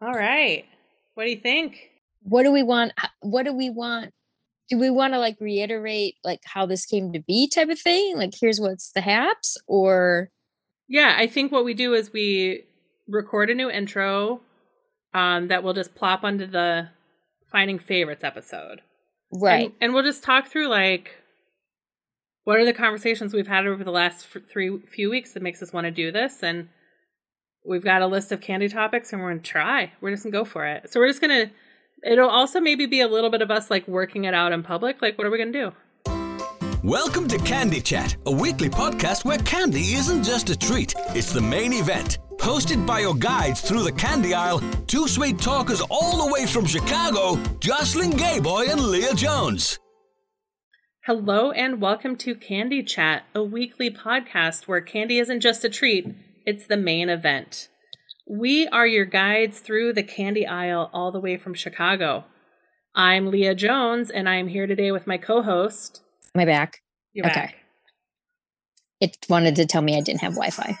All right. What do you think? What do we want? What do we want? Do we want to like reiterate like how this came to be type of thing? Like here's what's the haps or Yeah, I think what we do is we record a new intro um that we'll just plop onto the finding favorites episode. right. And, and we'll just talk through like what are the conversations we've had over the last f- three few weeks that makes us want to do this and we've got a list of candy topics and we're going to try. We're just going to go for it. So we're just going to it'll also maybe be a little bit of us like working it out in public like what are we going to do? Welcome to Candy Chat, a weekly podcast where candy isn't just a treat, it's the main event. Hosted by your guides through the candy aisle, two sweet talkers all the way from Chicago, Jocelyn Gayboy and Leah Jones. Hello and welcome to Candy Chat, a weekly podcast where candy isn't just a treat, it's the main event. We are your guides through the candy aisle all the way from Chicago. I'm Leah Jones and I'm here today with my co-host. My back. You're Okay. back. It wanted to tell me I didn't have Wi-Fi.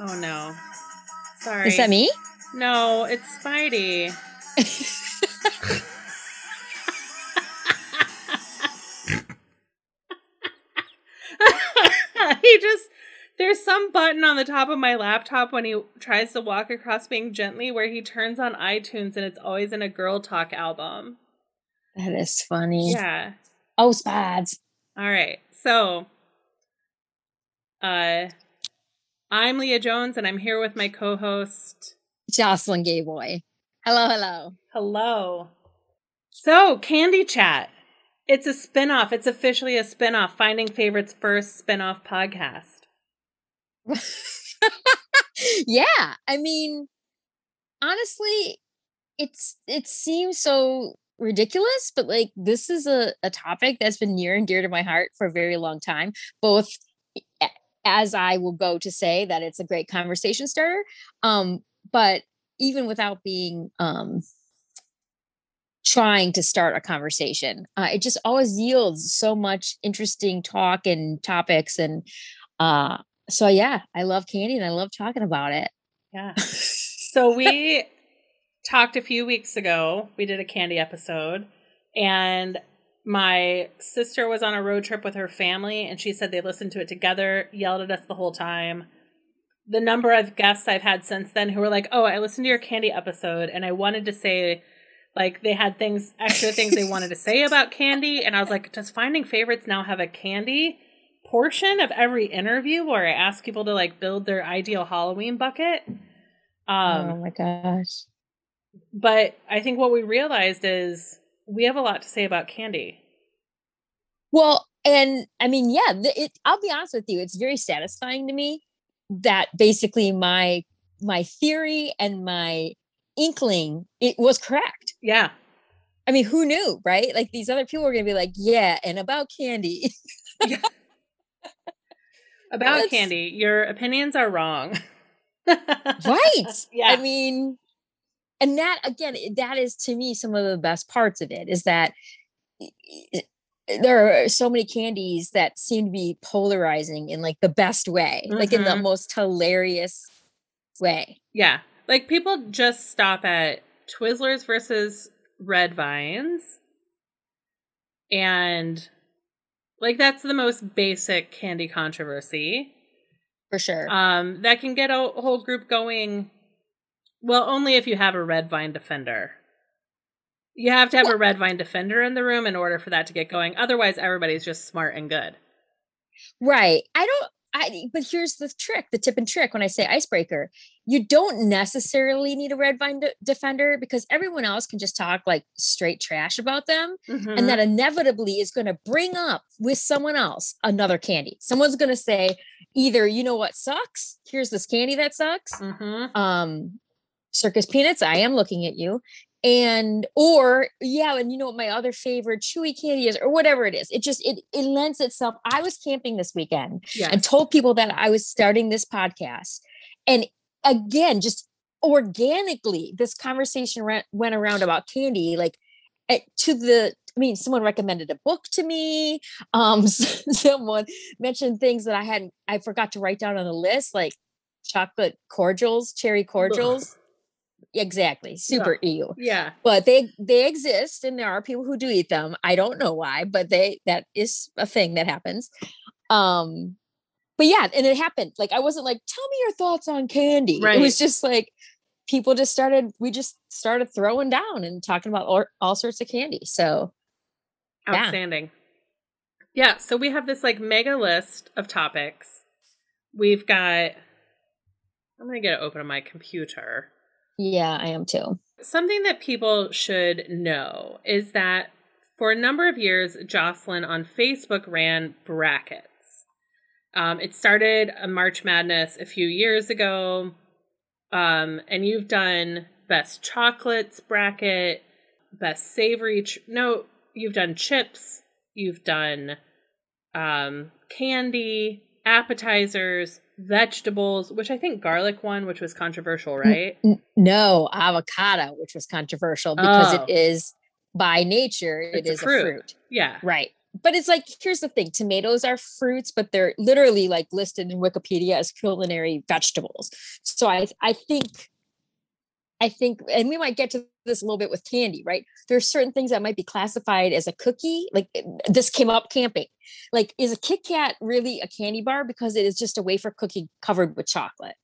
Oh no. Sorry. Is that me? No, it's Spidey. he just there's some button on the top of my laptop when he tries to walk across being gently where he turns on iTunes and it's always in a girl talk album. That is funny. Yeah. Oh, spads. All right. So uh I'm Leah Jones and I'm here with my co-host Jocelyn Gayboy. Hello, hello. Hello. So, Candy Chat. It's a spin-off. It's officially a spin-off. Finding Favorites first spin-off podcast. yeah, I mean, honestly, it's it seems so ridiculous, but like this is a, a topic that's been near and dear to my heart for a very long time. Both as I will go to say that it's a great conversation starter, um, but even without being um trying to start a conversation, uh, it just always yields so much interesting talk and topics and uh so yeah, I love candy and I love talking about it. Yeah. So, we talked a few weeks ago. We did a candy episode and my sister was on a road trip with her family and she said they listened to it together, yelled at us the whole time. The number of guests I've had since then who were like, "Oh, I listened to your candy episode and I wanted to say like they had things extra things they wanted to say about candy and I was like, "Does Finding Favorites now have a candy portion of every interview where I ask people to like build their ideal Halloween bucket?" Um oh my gosh. but I think what we realized is we have a lot to say about candy. Well, and I mean, yeah, it, I'll be honest with you, it's very satisfying to me that basically my my theory and my inkling it was correct. Yeah. I mean, who knew, right? Like these other people were going to be like, yeah, and about candy. About That's- candy, your opinions are wrong. right. Yeah. I mean, and that again, that is to me some of the best parts of it is that there are so many candies that seem to be polarizing in like the best way, like in the Mhm. most hilarious way. yeah. Like people just stop at Twizzlers versus Red Vines. And like that's the most basic candy controversy. For sure. Um that can get a whole group going well only if you have a Red Vine defender. You have to have a Red Vine defender in the room in order for that to get going. Otherwise everybody's just smart and good. Right. I don't I but here's the trick, the tip and trick when I say icebreaker. You don't necessarily need a red vine de- defender because everyone else can just talk like straight trash about them Mhm. and that inevitably is going to bring up with someone else another candy. Someone's going to say either you know what sucks? Here's this candy that sucks. Mhm. Um circus peanuts, I am looking at you. And or yeah, and you know what my other favorite chewy candy is, or whatever it is. It just it it lends itself. I was camping this weekend Yes. and told people that I was starting this podcast. And again, just organically, this conversation went around about candy, like eh, to the. I mean, someone recommended a book to me. Um, someone mentioned things that I hadn't, I forgot to write down on the list, like chocolate cordials, cherry cordials. exactly super ew. Yeah. But they they exist and there are people who do eat them. I don't know why, but they that is a thing that happens. Um but yeah, and it happened. Like I wasn't like, tell me your thoughts on candy. Right. It was just like people just started we just started throwing down and talking about all, all sorts of candy. So Yeah. Outstanding. Yeah, so we have this like mega list of topics. We've got I'm going to get it open on my computer. yeah, I am too. Something that people should know is that for a number of years, Jocelyn on Facebook ran brackets. Um, it started a March Madness a few years ago, um, and you've done best chocolates bracket, best savory. Ch- no, you've done chips, you've done um, candy, appetizers, vegetables, which I think garlic one, which was controversial, right? No, avocado, which was controversial because Oh. it is by nature it It's a is a fruit. fruit. Yeah. Right. But it's like here's the thing, tomatoes are fruits, but they're literally like listed in Wikipedia as culinary vegetables. So I I think I think and we might get to this a little bit with candy, right? There's certain things that might be classified as a cookie. Like eh, this came up camping. Like is a Kit Kat really a candy bar because it is just a wafer cookie covered with chocolate?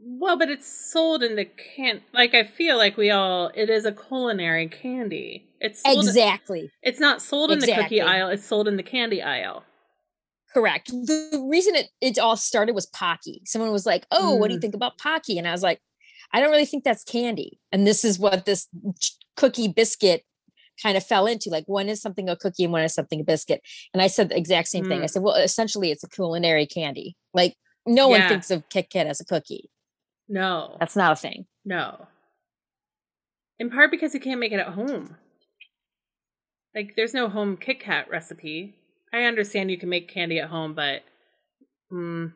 Well, but it's sold in the can. Like I feel like we all. It is a culinary candy. It's Exactly. It's not sold in the cookie aisle. It's sold in the candy aisle. Correct. The reason it, it all started was Pocky. Someone was like, Oh, what do you Mm. think about Pocky? And I was like, I don't really think that's candy. And this is what this cookie biscuit kind of fell into. Like, one is something a cookie and one is something a biscuit. And I said the exact same thing. I Mm. said, Well, essentially, it's a culinary candy. Like, no one thinks of Kit Kat as a cookie. No, That's not a thing. no. In part because you can't make it at home. Like there's no home Kit Kat recipe. I understand you can make candy at home, but mm,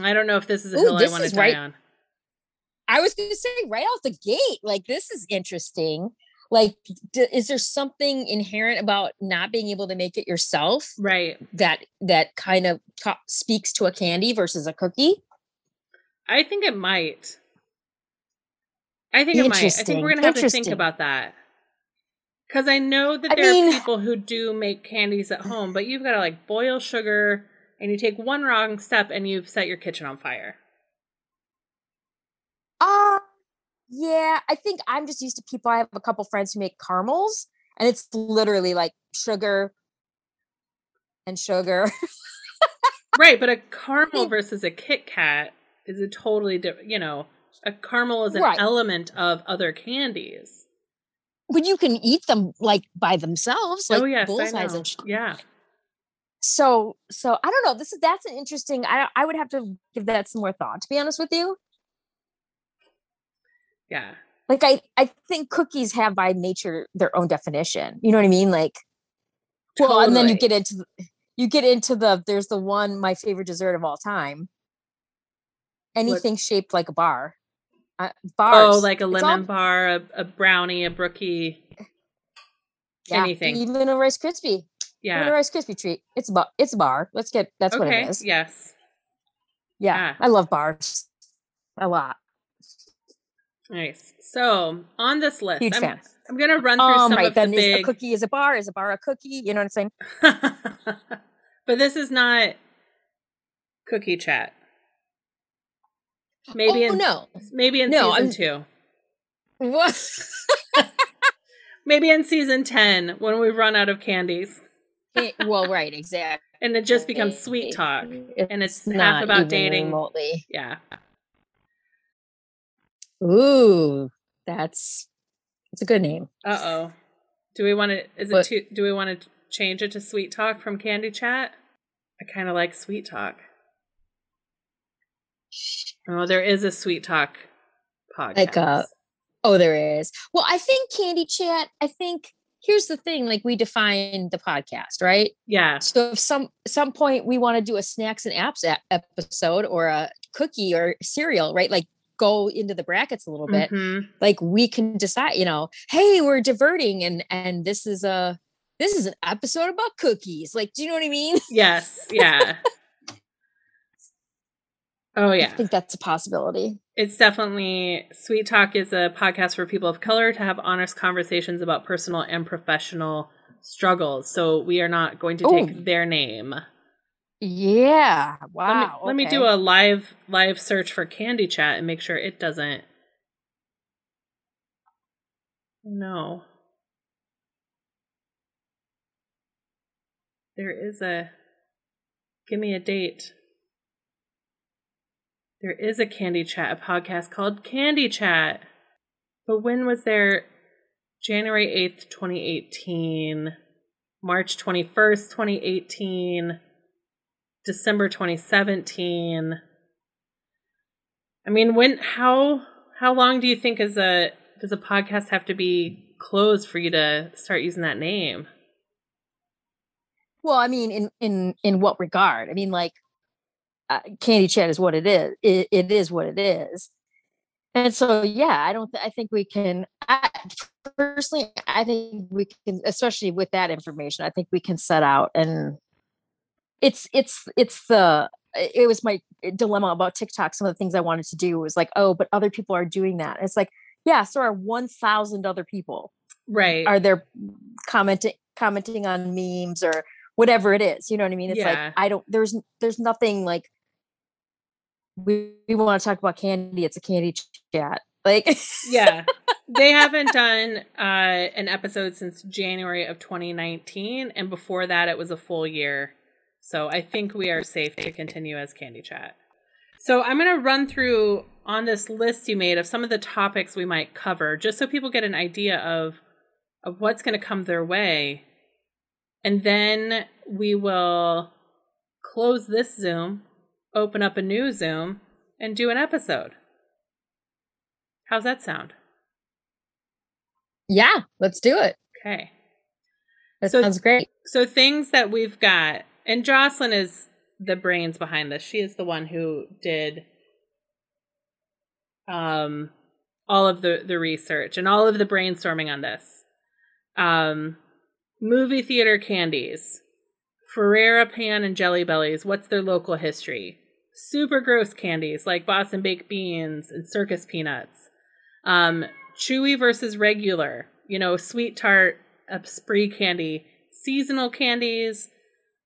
I don't know if this is a Ooh, hill I want to is die right- on. I was going to say right off the gate, like, this is interesting. Like, d- is there something inherent about not being able to make it yourself Right. that that kind of ta- speaks to a candy versus a cookie? I think it might. I think it might. I think we're gonna have to think about that. Because I know that I there mean- are people who do make candies at home, but you've got to like boil sugar, and you take one wrong step, and you've set your kitchen on fire. Uh yeah, I think I'm just used to people. I have a couple friends who make caramels, and it's literally like sugar and sugar. Right, but a caramel versus a Kit Kat is a totally different. You know, a caramel is an Right. element of other candies. but you can eat them like by themselves, oh, like oh yes, bullseyes and Yeah, so so I don't know. This is that's an interesting. I I would have to give that some more thought. To be honest with you, yeah. like I I think cookies have by nature their own definition. You know what I mean? Like well, and then you get into the, you get into the there's the one my favorite dessert of all time. Anything shaped like a bar. Uh, bars. Oh, like a It's all- lemon bar, a, a brownie, a brookie, yeah, anything. Even a Rice Krispie. Even a Yeah. Rice Krispie treat. It's a bar. It's a bar. Let's get that's what it is. Yes. Yeah, Yeah. I love bars a lot. Nice. So on this list, Huge I'm, fan. I'm gonna run through Um, some right of the then, is a cookie is a bar? Is a bar a cookie? You know what I'm saying? but this is not cookie chat. Maybe oh in no, maybe in No, season I'm- two. what? Maybe in season ten when we run out of candies Eh, well, right, exactly. and it just becomes sweet talk. and it's half not about dating. remotely. Yeah. Ooh, that's it's a good name. Uh oh. Do we want to? Is it too? Do we want to change it to sweet talk from candy chat? I kind of like sweet talk. Oh, there is a sweet talk podcast. Like a oh, there is. Well, I think Candy Chat. I think here's the thing: like we define the podcast, right? yeah, So if some some point we want to do a snacks and apps episode or a cookie or cereal, right? Like go into the brackets a little bit. Mhm. Like we can decide, you know, hey, we're diverting and and this is a this is an episode about cookies. Like, do you know what I mean? Yes, yeah. oh yeah. I think that's a possibility. it's definitely Sweet Talk is a podcast for people of color to have honest conversations about personal and professional struggles. So we are not going to take Ooh. their name. Yeah. Let me, Wow. let me do a live live search for Candy Chat and make sure it doesn't. No. There is a. Give me a date. There is a Candy Chat, a podcast called Candy Chat. But when was there? January 8th, 2018. March 21st, 2018. December 2017. I mean, when how how long do you think is a does a podcast have to be closed for you to start using that name? Well, I mean, in in in what regard? I mean, like, uh, Candy Chat is what it is. It, it is what it is. And so, yeah, I don't. Th- I think we can. I, personally, I think we can, especially with that information. I think we can set out and it's it's it's the it was my dilemma about TikTok. Some of the things I wanted to do was like, oh, but other people are doing that. It's like, yeah, so are one thousand other people Right. are there commenting commenting on memes or whatever it is you know what i mean it's Yeah. like i don't there's there's nothing like we, we want to talk about candy it's a candy chat like yeah. They haven't done uh, an episode since January of 2019 and before that it was a full year. So I think we are safe to continue as Candy Chat. So I'm going to run through on this list you made of some of the topics we might cover just so people get an idea of of what's going to come their way. And then we will close this Zoom, open up a new Zoom and do an episode. How's that sound? yeah let's do it Okay. that So- sounds great So things that we've got, and Jocelyn is the brains behind this. She is the one who did um all of the the research and all of the brainstorming on this. Um movie theater candies. Ferrara Pan and jelly bellies, what's their local history? Super gross candies like Boston baked beans and circus peanuts. Um chewy versus regular, you know, sweet tart, a spree candy, seasonal candies.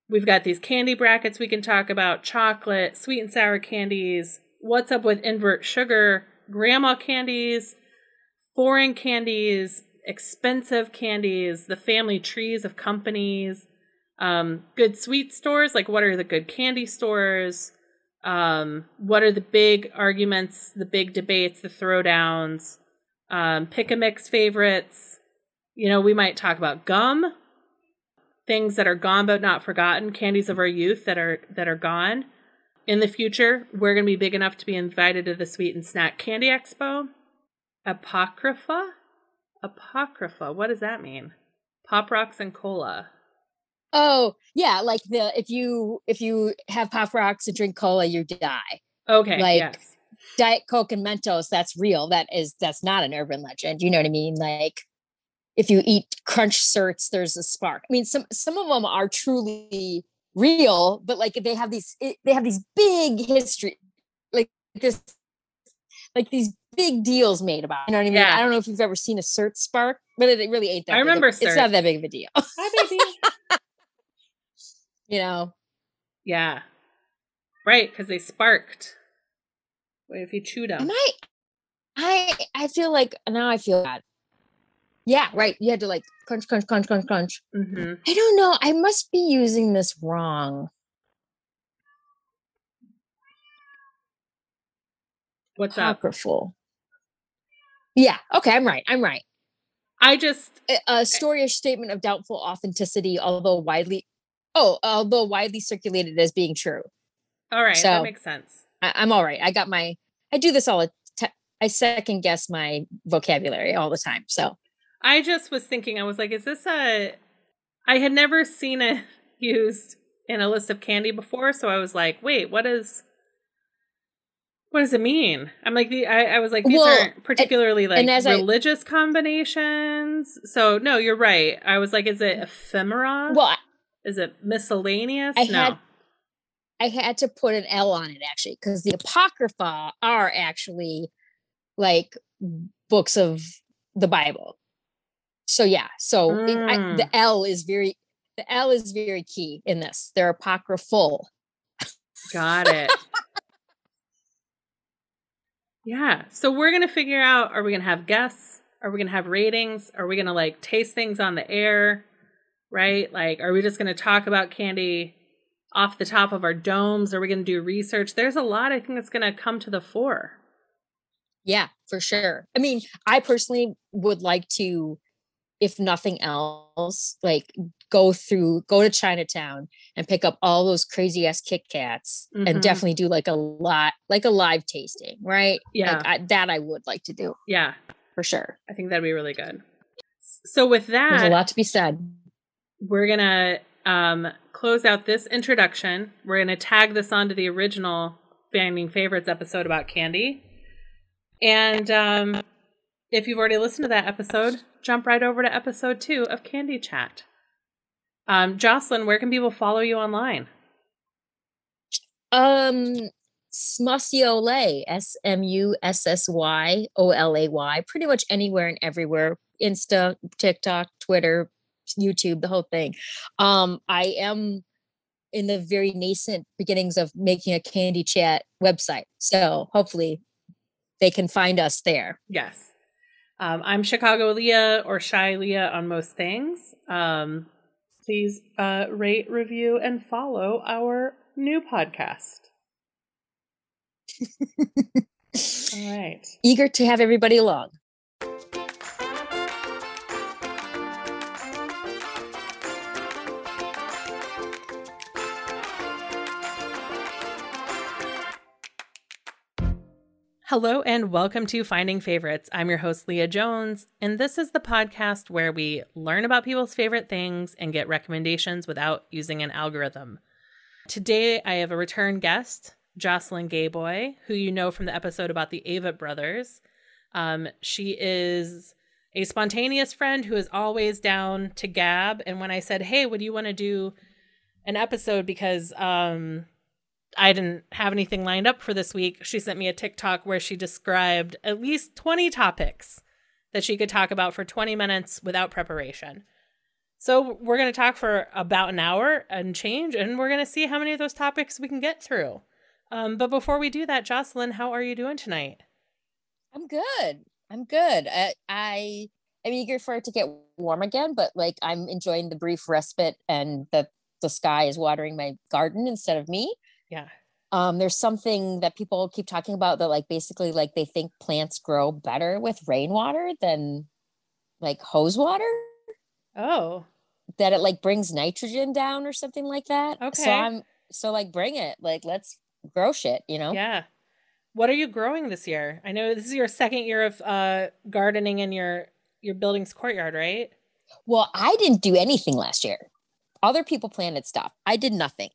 We've got these candy brackets we can talk about chocolate, sweet and sour candies. What's up with invert sugar, grandma candies, foreign candies, expensive candies, the family trees of companies, um, good sweet stores. Like, what are the good candy stores? Um, what are the big arguments, the big debates, the throwdowns? Um, pick a mix favorites. You know, we might talk about gum, things that are gone but not forgotten, candies of our youth that are that are gone. In the future, we're going to be big enough to be invited to the Sweet and Snack Candy Expo. Apocrypha? Apocrypha. What does that mean? Pop rocks and cola. oh yeah like the if you if you have pop rocks and drink cola you die Okay. Like- yes. diet coke and mentos that's real that is that's not an urban legend you know what i mean like if you eat crunch certs there's a spark i mean some some of them are truly real but like they have these it, they have these big history like this like these big deals made about it, you know what i mean Yeah. i don't know if you've ever seen a cert spark but it, it really ain't that I big of- remember it's not that big of a deal Hi, baby. you know yeah. Right, because they sparked. Wait, if you chewed them? am i i i feel like now i feel bad yeah right you had to like crunch crunch crunch crunch crunch hmm I don't know. I must be using this wrong. What's up? Apocryphal. Yeah. Okay. I'm right. I'm right. I just A, a story or statement of doubtful authenticity, although widely, oh, although widely circulated as being true. all right. so, that makes sense. I, I'm all right. I got my. I do this all the time. I second guess my vocabulary all the time. So I just was thinking, I was like, is this a. I had never seen it used in a list of candy before, so I was like, wait, what is. What does it mean? I'm like, the, I, I was like, these Well, aren't particularly like and as I- religious combinations. So, no, you're right. I was like, is it ephemera? well, I- is it miscellaneous? I no. had- I had to put an L on it actually because the apocrypha are actually like books of the Bible. So yeah, so it, I, Mm. the L is very the L is very key in this. They're apocryphal. Got it. yeah. So we're going to figure out are we going to have guests? Are we going to have ratings? Are we going to like taste things on the air? Right? Like, are we just going to talk about candy off the top of our domes? Are we going to do research? There's a lot I think that's going to come to the fore. Yeah, for sure. I mean, I personally would like to, if nothing else, like go through, go to Chinatown and pick up all those crazy ass Kit Kats Mhm. and definitely do like a lot, like a live tasting, right? Yeah. Like I, that I would like to do Yeah. for sure. I think that'd be really good. So with that, There's a lot to be said. we're gonna um, close out this introduction. We're gonna tag this onto the original Finding Favorites episode about candy. And um, if you've already listened to that episode, jump right over to episode two of Candy Chat. Um, Jocelyn, where can people follow you online? Um, S M U S S Y O L A Y, pretty much anywhere and everywhere. Insta, TikTok, Twitter, YouTube, the whole thing. Um, I am in the very nascent beginnings of making a candy chat website. So hopefully they can find us there. Yes. Um, I'm Chicago Leah or Shy Leah on most things. Um, please uh, rate, review, and follow our new podcast. All right. Eager to have everybody along. Hello and welcome to Finding Favorites. I'm your host, Leah Jones, and this is the podcast where we learn about people's favorite things and get recommendations without using an algorithm. Today, I have a return guest, Jocelyn Gayboy, who you know from the episode about the Ava brothers. Um, she is a spontaneous friend who is always down to gab. And when I said, Hey, would you want to do an episode? Because um, I didn't have anything lined up for this week. She sent me a TikTok where she described at least 20 topics that she could talk about for 20 minutes without preparation. So we're going to talk for about an hour and change, and we're going to see how many of those topics we can get through. Um, but before we do that, Jocelyn, how are you doing tonight? I'm good. I'm good. I, I am eager for it to get warm again, but like I'm enjoying the brief respite and that the sky is watering my garden instead of me. Yeah. Um, there's something that people keep talking about that like basically like they think plants grow better with rainwater than like hose water. Oh, That it like brings nitrogen down or something like that. Okay. So I'm so like bring it. Like let's grow shit, you know? yeah. What are you growing this year? I know this is your second year of uh, gardening in your your building's courtyard, right? Well, I didn't do anything last year. Other people planted stuff. I did nothing.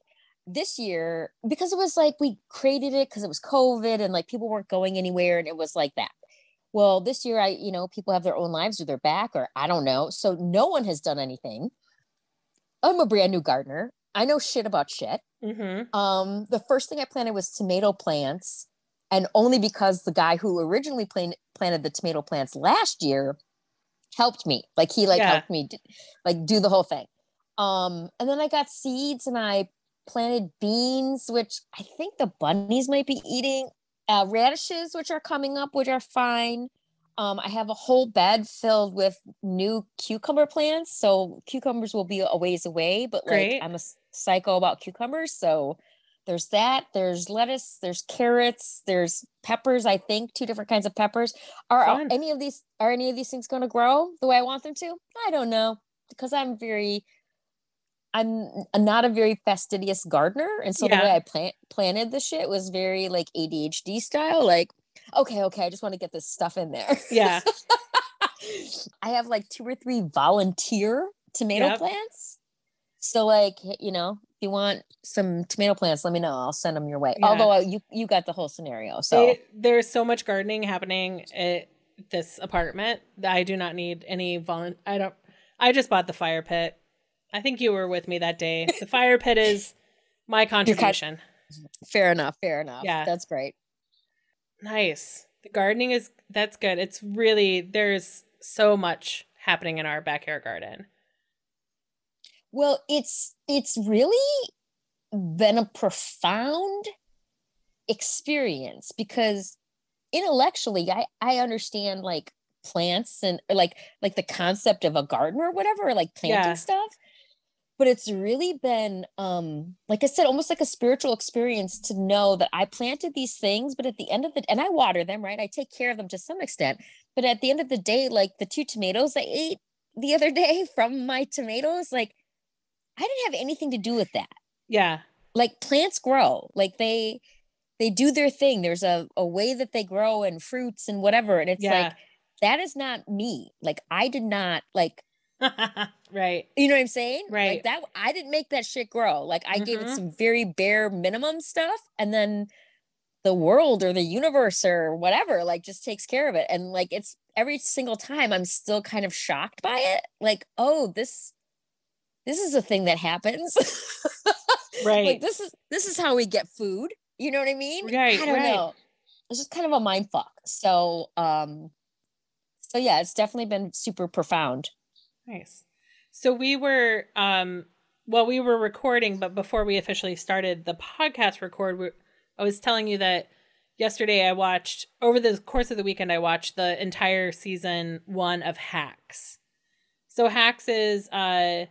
This year, because it was like we created it because it was COVID and like people weren't going anywhere and it was like that. Well, this year, I, you know, people have their own lives or they're back or I don't know. So no one has done anything. I'm a brand new gardener. I know shit about shit. Mm-hmm. Um, the first thing I planted was tomato plants, and only because the guy who originally plan- planted the tomato plants last year helped me. Like he like Yeah. helped me d- like do the whole thing. Um, and then I got seeds and I planted beans, which I think the bunnies might be eating. Uh, radishes, which are coming up, which are fine. Um, I have a whole bed filled with new cucumber plants. So cucumbers will be a ways away, but like Great. I'm a psycho about cucumbers. So there's that. There's lettuce. There's carrots. There's peppers. I think two different kinds of peppers. Are, are any of these are any of these things going to grow the way I want them to? I don't know because I'm very I'm not a very fastidious gardener, and so Yeah. the way I plant planted the shit was very like ADHD style. Like, okay, okay, I just want to get this stuff in there. Yeah. I have like two or three volunteer tomato Yep. plants. So like, you know, if you want some tomato plants, let me know. I'll send them your way. Yeah. Although uh, you you got the whole scenario. So They- there's so much gardening happening at this apartment that I do not need any volun. I don't. I just bought the fire pit. I think you were with me that day. The fire pit is my contribution. Fair enough. Fair enough. Yeah. That's great. Nice. The gardening is that's good. It's really there's so much happening in our backyard garden. Well, it's it's really been a profound experience because intellectually I I understand like plants and like like the concept of a garden or whatever, or like planting Yeah. stuff. But it's really been um like I said, almost like a spiritual experience to know that I planted these things, but at the end of the and I water them, right? I take care of them to some extent. But at the end of the day, like the two tomatoes I ate the other day from my tomatoes, like I didn't have anything to do with that. Yeah. Like plants grow, like they they do their thing. There's a, a way that they grow and fruits and whatever. And it's yeah. like that is not me. Like I did not like right. you know what I'm saying? Right. Like that I didn't make that shit grow. Like I gave it Mhm. some very bare minimum stuff and then the world or the universe or whatever like just takes care of it. And like it's every single time I'm still kind of shocked by it. Like, oh, this this is a thing that happens. Right. like this is this is how we get food. You know what I mean? Right, I don't right. know. It's just kind of a mind fuck. So um so yeah, it's definitely been super profound. Nice. So we were um well we were recording but before we officially started the podcast record we, I was telling you that yesterday I watched over the course of the weekend I watched the entire season 1 of Hacks. So Hacks is uh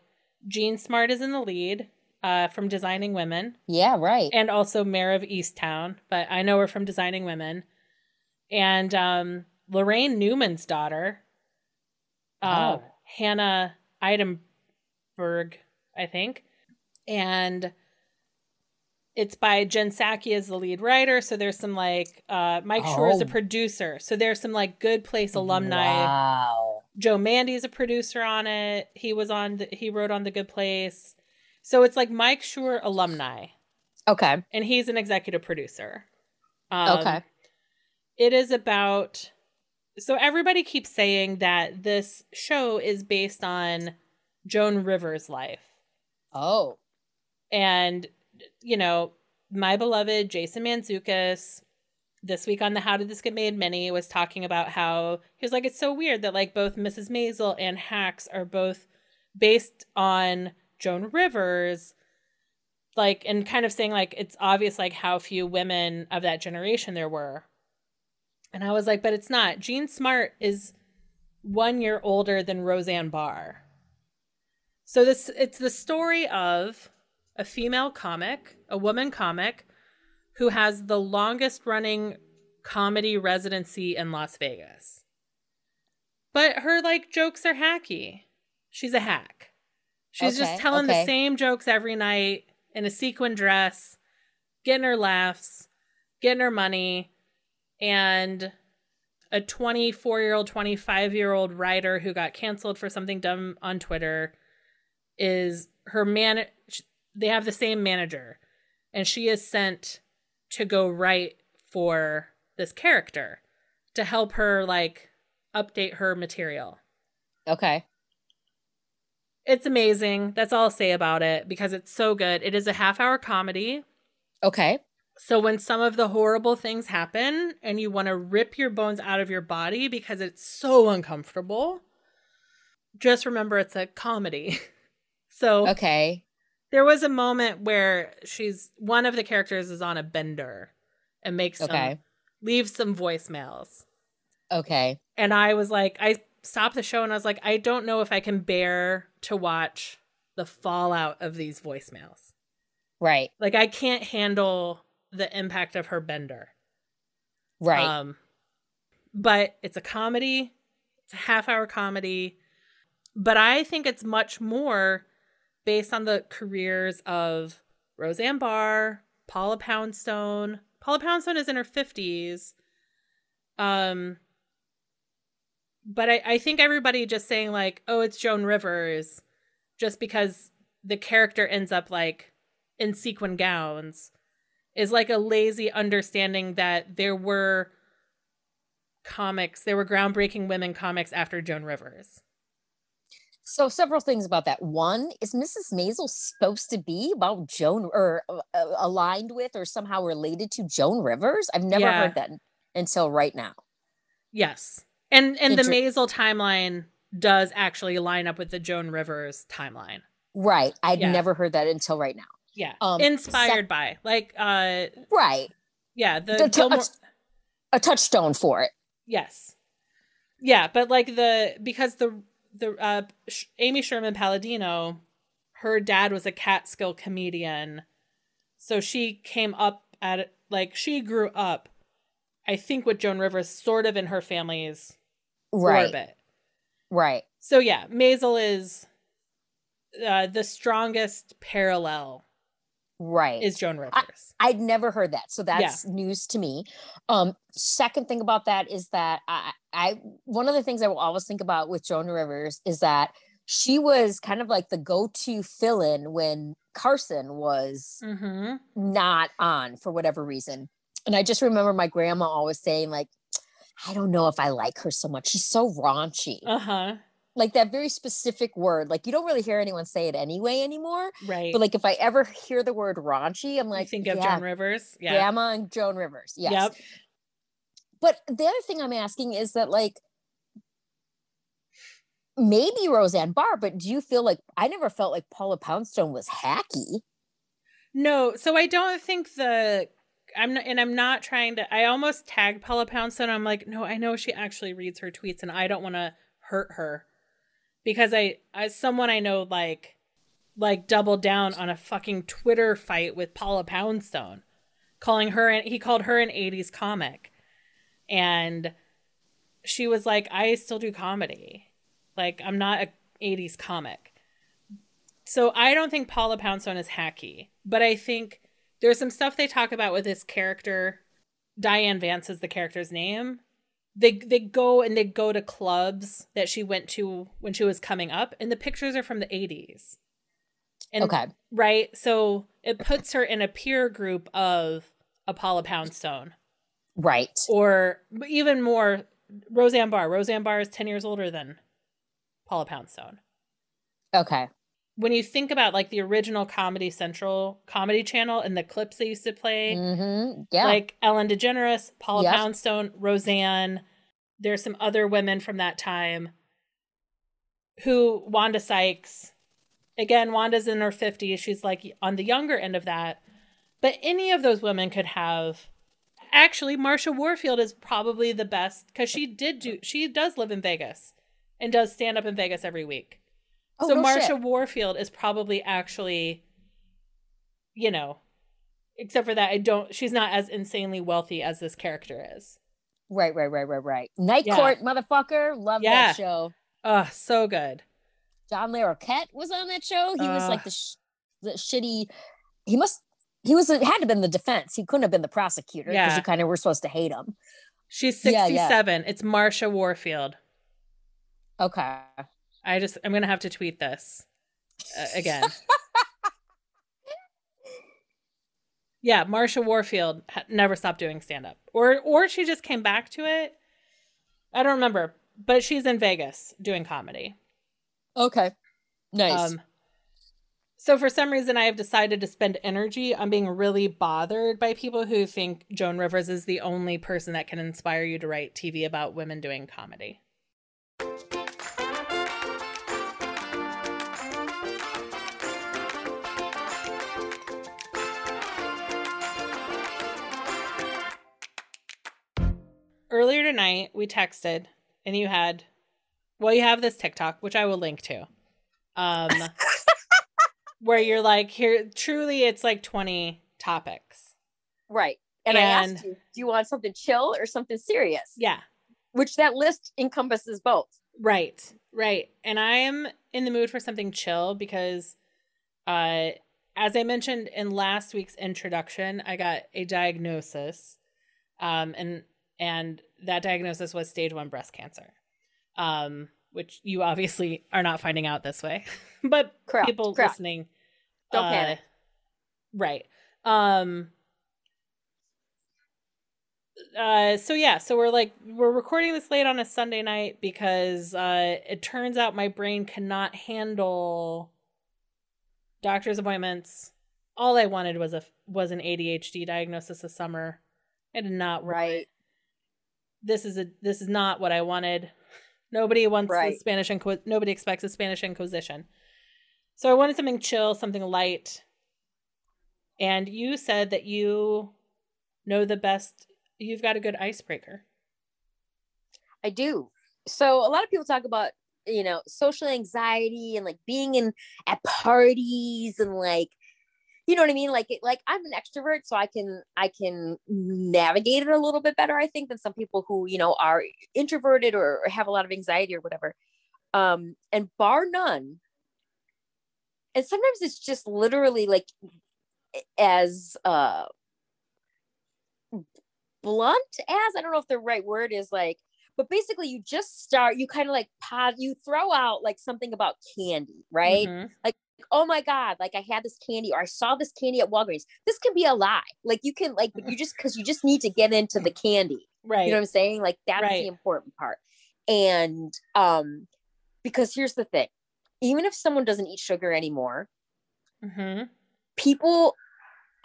Jean Smart is in the lead uh from Designing Women Yeah, right. and also Mare of Easttown, but I know her from Designing Women. And um, Laraine Newman's daughter, uh, Oh. Hannah Einbinder, I think. And it's by Jen Statsky as the lead writer. So there's some like uh, Mike Schur is a Oh. producer. So there's some like Good Place alumni. Wow. Joe Mande is a producer on it. He was on. The, he wrote on The Good Place. So it's like Mike Schur alumni Okay. and he's an executive producer. Um, Okay. It is about. So everybody keeps saying that this show is based on Joan Rivers' life. Oh. And, you know, my beloved Jason Mantzoukas, this week on the How Did This Get Made Mini, was talking about how he was like, it's so weird that like both Mrs. Maisel and Hacks are both based on Joan Rivers. Like, and kind of saying like it's obvious like how few women of that generation there were. And I was like, but it's not. Jean Smart is one year older than Roseanne Barr. So this it's the story of a female comic, a woman comic, who has the longest running comedy residency in Las Vegas. But her like jokes are hacky. She's a hack. She's Okay, just telling okay. the same jokes every night in a sequin dress, getting her laughs, getting her money, and a 24 year old, 25 year old writer who got canceled for something dumb on Twitter is her man. They have the same manager, and she is sent to go write for this character to help her like update her material. Okay. It's amazing. That's all I'll say about it because it's so good. It is a half hour comedy. Okay. So when some of the horrible things happen and you want to rip your bones out of your body because it's so uncomfortable, just remember it's a comedy. So Okay. there was a moment where she's one of the characters is on a bender and makes some Okay. leaves some voicemails. Okay. And I was like, I stopped the show and I was like, I don't know if I can bear to watch the fallout of these voicemails. Right. Like I can't handle the impact of her bender. Right. Um, but it's a comedy. It's a half hour comedy. But I think it's much more based on the careers of Roseanne Barr, Paula Poundstone. Paula Poundstone is in her 50s. Um, but I, I think everybody just saying, like, oh, it's Joan Rivers, just because the character ends up like in sequin gowns is like a lazy understanding that there were comics, there were groundbreaking women comics after Joan Rivers. So several things about that. One is Mrs. Maisel supposed to be about Joan or uh, uh, aligned with or somehow related to Joan Rivers? I've never Yeah. heard that until right now. Yes. And and the Inter- Maisel timeline does actually line up with the Joan Rivers timeline. Right. I'd Yeah. never heard that until right now. Yeah. Um, Inspired by. Like uh Right. yeah, the, The- Gilmore A touchstone for it. Yes. Yeah, but like the because the the uh Sh- Amy Sherman Palladino, her dad was a Catskill comedian. So she came up at it like she grew up I think with Joan Rivers sort of in her family's Right. orbit. Right. So yeah, Maisel is uh the strongest parallel Right. is Joan Rivers. I'd never heard that. So that's news to me. Um, second thing about that is that I, I one of the things I will always think about with Joan Rivers is that she was kind of like the go-to fill-in when Carson was mm-hmm. not on for whatever reason. And I just remember my grandma always saying, like, I don't know if I like her so much. She's so raunchy. Uh-huh. Like that very specific word. Like you don't really hear anyone say it anyway anymore. Right. But like if I ever hear the word raunchy, I'm you like, think of yeah, Joan Rivers? Yeah. Grandma and Joan Rivers. Yes. Yep. But the other thing I'm asking is that like maybe Roseanne Barr, but do you feel like I never felt like Paula Poundstone was hacky? No, so I don't think the I'm not and I'm not trying to I almost tagged Paula Poundstone. I'm like, no, I know she actually reads her tweets and I don't want to hurt her. Because I as someone I know like like doubled down on a fucking Twitter fight with Paula Poundstone, calling her and he called her an 80s comic. And she was like, I still do comedy. Like I'm not a 80s comic. So I don't think Paula Poundstone is hacky, but I think there's some stuff they talk about with this character. Diane Vance is the character's name. They they go and they go to clubs that she went to when she was coming up, and the pictures are from the 80s. And okay. right, so it puts her in a peer group of a Paula Poundstone, Right. or even more, Roseanne Barr. Roseanne Barr is 10 years older than Paula Poundstone Okay. When you think about like the original Comedy Central comedy channel and the clips they used to play, Mm-hmm. Yeah. like Ellen DeGeneres, Paula Yep. Poundstone, Roseanne, there's some other women from that time who Wanda Sykes. Again, Wanda's in her 50s. She's like on the younger end of that. But any of those women could have actually Marsha Warfield is probably the best because she did do she does live in Vegas and does stand up in Vegas every week. Oh, so Marsha shit. Warfield is probably actually, you know, except for that, I don't. She's not as insanely wealthy as this character is. Right, right, right, right, right. Night Yeah. Court, motherfucker. Love Yeah. that show. Oh, so good. John Larroquette was on that show. He was like the, sh- the shitty. He must. He was. Had to have been the defense. He couldn't have been the prosecutor because Yeah. you kind of were supposed to hate him. She's Yeah, yeah. 67. It's Marsha Warfield. Okay. I just, I'm going to have to tweet this uh, again. yeah, Marsha Warfield ha- never stopped doing stand up. Or, or she just came back to it. I don't remember, but she's in Vegas doing comedy. Okay. Nice. Um, so for some reason, I have decided to spend energy on being really bothered by people who think Joan Rivers is the only person that can inspire you to write TV about women doing comedy. Earlier tonight, we texted, and you had, well, you have this TikTok, which I will link to um where you're like here truly it's like 20 topics right. And, I asked you, do you want something chill or something serious? yeah Which that list encompasses both. right right and i am in the mood for something chill because uh as i mentioned in last week's introduction i got a diagnosis um and and that diagnosis was stage one breast cancer um which you obviously are not finding out this way but Correct. people correct. listening Don't uh, panic. right um uh so yeah so we're like we're recording this late on a sunday night because uh it turns out my brain cannot handle doctor's appointments all i wanted was a was an adhd diagnosis this summer i did not Right. This is a this is not what i wanted nobody wants the Right. spanish inqui- nobody expects a spanish inquisition so i wanted something chill something light and you said that you know the best you've got a good icebreaker I do. So a lot of people talk about, you know, social anxiety and like being in at parties and like, you know what I mean? Like, it, like I'm an extrovert, so I can I can navigate it a little bit better, I think, than some people who you know are introverted or, or have a lot of anxiety or whatever. Um, and bar none, and sometimes it's just literally like as uh blunt as I don't know if the right word is like but basically you just start you kind of like pod you throw out like something about candy right Mhm. Oh my god like i had this candy or i saw this candy at walgreens. This can be a lie. Like you can like you just because you just need to get into the candy. Right you know what i'm saying? Like that's Right. the important part. And um because here's the thing. Even if someone doesn't eat sugar anymore hmm people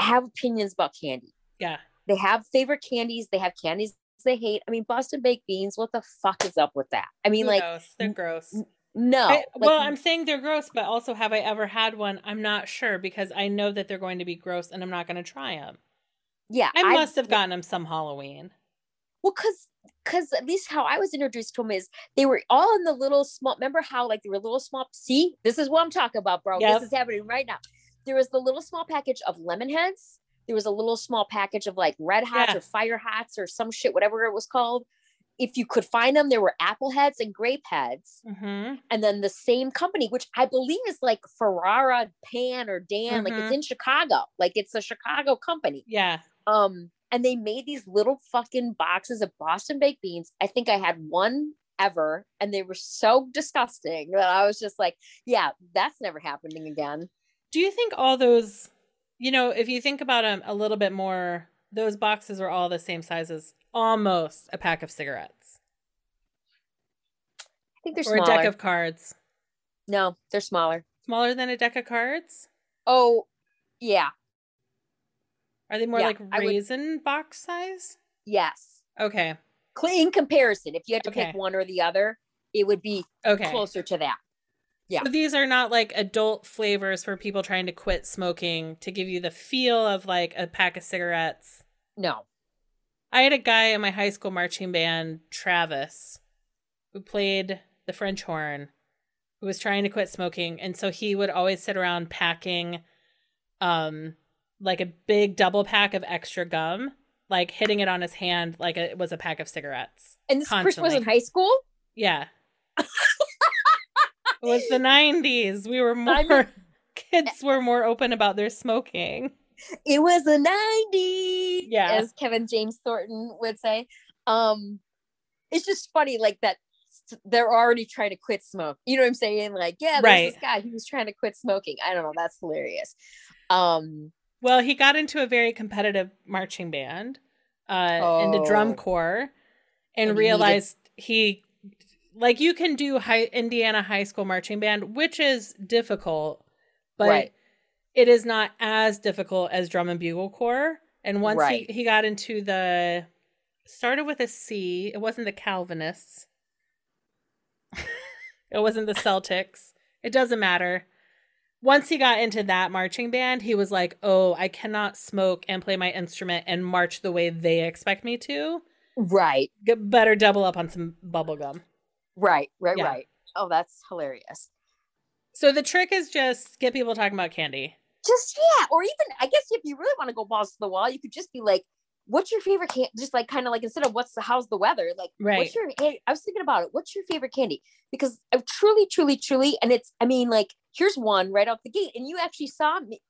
have opinions about candy. Yeah. They have favorite candies. They have candies they hate. I mean boston baked beans what the fuck is up with that? I mean Who like knows? they're gross no I- like, well i'm saying they're gross but also have i ever had one i'm not sure because i know that they're going to be gross and i'm not going to try them yeah i must have gotten them some halloween Well, because because at least how I was introduced to them is they were all in the little small. Remember how like they were little small. See, this is what I'm talking about, bro. Yep. This is happening right now. There was the little small package of lemon heads. There was a little small package of like red hots Yeah. or fire hots or some shit, whatever it was called. If you could find them, there were apple heads and grape heads. hmm And then the same company, which I believe is like Ferrara Pan or Dan, like Mhm. it's in Chicago. Like it's a Chicago company yeah um and they made these little fucking boxes of boston baked beans i think i had one ever and they were so disgusting that i was just like yeah that's never happening again do you think all those you know if you think about them a little bit more those boxes are all the same size as almost a pack of cigarettes. I think they're or smaller a deck of cards. No they're smaller. Smaller than a deck of cards? Oh yeah. Are they more Yeah, like I would- raisin box size? Yes. Okay. In comparison. If you had to Okay. pick one or the other it would be okay. closer to that. Yeah. So these are not like adult flavors for people trying to quit smoking to give you the feel of like a pack of cigarettes. no I had a guy in my high school marching band, Travis, who played the French horn, who was trying to quit smoking, and so he would always sit around packing um like a big double pack of extra gum, like hitting it on his hand like it was a pack of cigarettes. and this person was in high school Yeah. it was the 90s. We were more I mean- kids were more open about their smoking. It was the 90s Yeah. as kevin james thornton would say um it's just funny like that they're already trying to quit smoke you know what i'm saying like yeah there's Right. this guy he was trying to quit smoking i don't know that's hilarious um Well, he got into a very competitive marching band, uh, into drum Oh. corps, and, And he realized he, like, you can do high Indiana high school marching band, which is difficult, but Right. It is not as difficult as drum and bugle corps. And once Right. he he got into the, started with a C. It wasn't the Calvinists. it wasn't the Celtics. It doesn't matter once he got into that marching band, he was like, "Oh, I cannot smoke and play my instrument and march the way they expect me to. right Get better double up on some bubble gum." right right Yeah. right oh that's hilarious So the trick is just get people talking about candy. Just yeah or even i guess if you really want to go balls to the wall you could just be like what's your favorite candy just like kind of like instead of what's the how's the weather like Right. what's your i was thinking about it what's your favorite candy because i truly truly truly and it's i mean like here's one right off the gate and you actually saw me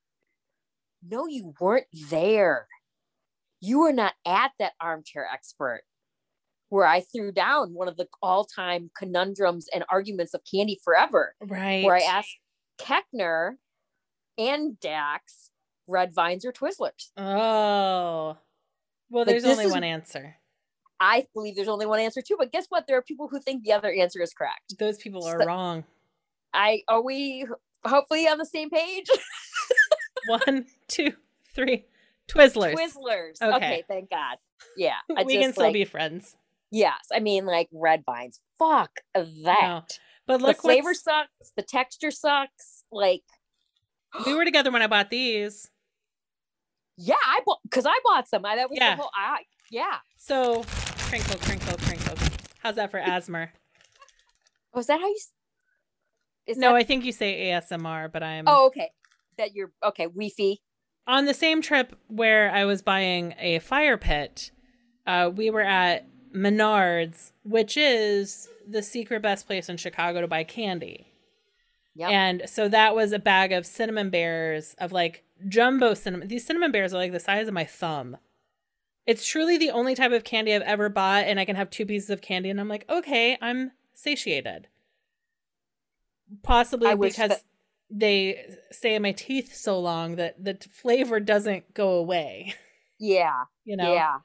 no you weren't there you were not at that armchair expert where i threw down one of the all-time conundrums and arguments of candy forever Right. where I asked Keckner and Dax red vines or Twizzlers. Oh. Well, there's only is- one answer. I believe there's only one answer too, but guess what? There are people who think the other answer is correct. Those people are So- wrong. I are we hopefully on the same page? One, two, three. Twizzlers. Twizzlers. Okay. Okay. thank God. Yeah. I we just, can still like, be friends. Yes. I mean like red vines. Fuck that. But look, the flavor sucks, the texture sucks. Like we were together when I bought these. yeah, I bought because I bought some. I that was Yeah. the whole I yeah. So crinkle, crinkle, crinkle. How's that for asthma? Was that how you s- is No, that- I think you say ASMR, but I'm Oh, okay. That you're okay, Wi-Fi. on the same trip where I was buying a fire pit. Uh, we were at Menards, which is the secret best place in Chicago to buy candy. Yep. And so that was a bag of cinnamon bears of like jumbo cinnamon. These cinnamon bears are like the size of my thumb. It's truly the only type of candy I've ever bought, and I can have two pieces of candy, and I'm like, okay, I'm satiated. Possibly I because that- they stay in my teeth so long that the flavor doesn't go away. Yeah. You know? Yeah.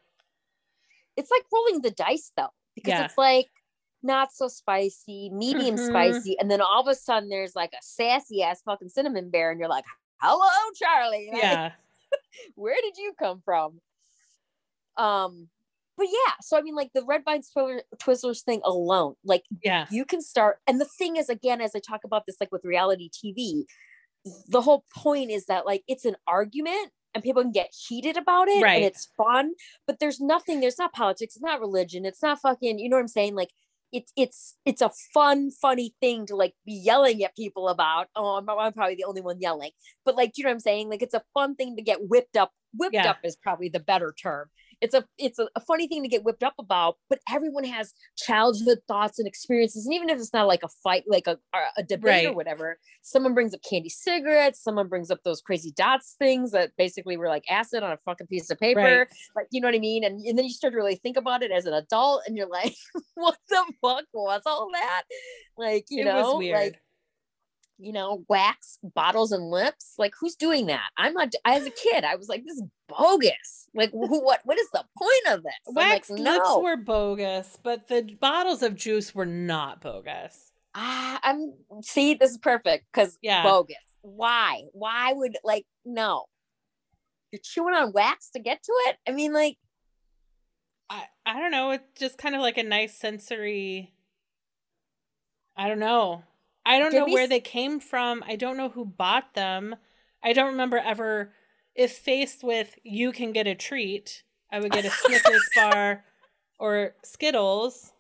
It's like rolling the dice though, because Yeah. it's like not so spicy, medium Mhm. spicy, and then all of a sudden there's like a sassy ass fucking cinnamon bear, and you're like, "Hello, Charlie. Like, Yeah. where did you come from?" Um, but yeah. So I mean, like the red vine Twizzler, Twizzlers thing alone, like Yeah. you can start and the thing is again as i talk about this like with reality tv the whole point is that like it's an argument and people can get heated about it Right. and it's fun but there's nothing there's not politics it's not religion it's not fucking you know what i'm saying like it's it's it's a fun funny thing to like be yelling at people about. Oh i'm, I'm probably the only one yelling. But like do you know what i'm saying? Like it's a fun thing to get whipped up. Whipped Yeah. up is probably the better term it's a it's a, a funny thing to get whipped up about but everyone has childhood thoughts and experiences and even if it's not like a fight like a, a debate or whatever someone brings up candy cigarettes someone brings up those crazy dots things that basically were like acid on a fucking piece of paper Right. like you know what i mean and, and then you start to really think about it as an adult and you're like what the fuck was all that like you it know like you know, wax bottles and lips. Like, who's doing that? I'm not. As a kid, I was like, this is bogus. Like, who, what? What is the point of this? Wax like, lips no. were bogus, but the bottles of juice were not bogus. ah, I'm. See, this is perfect because Yeah. bogus. Why? Why would like no? You're chewing on wax to get to it. I mean, like, I, I don't know. It's just kind of like a nice sensory. I don't know. I don't Did know we where they came from. I don't know who bought them. I don't remember ever. If faced with you can get a treat, I would get a Snickers bar or Skittles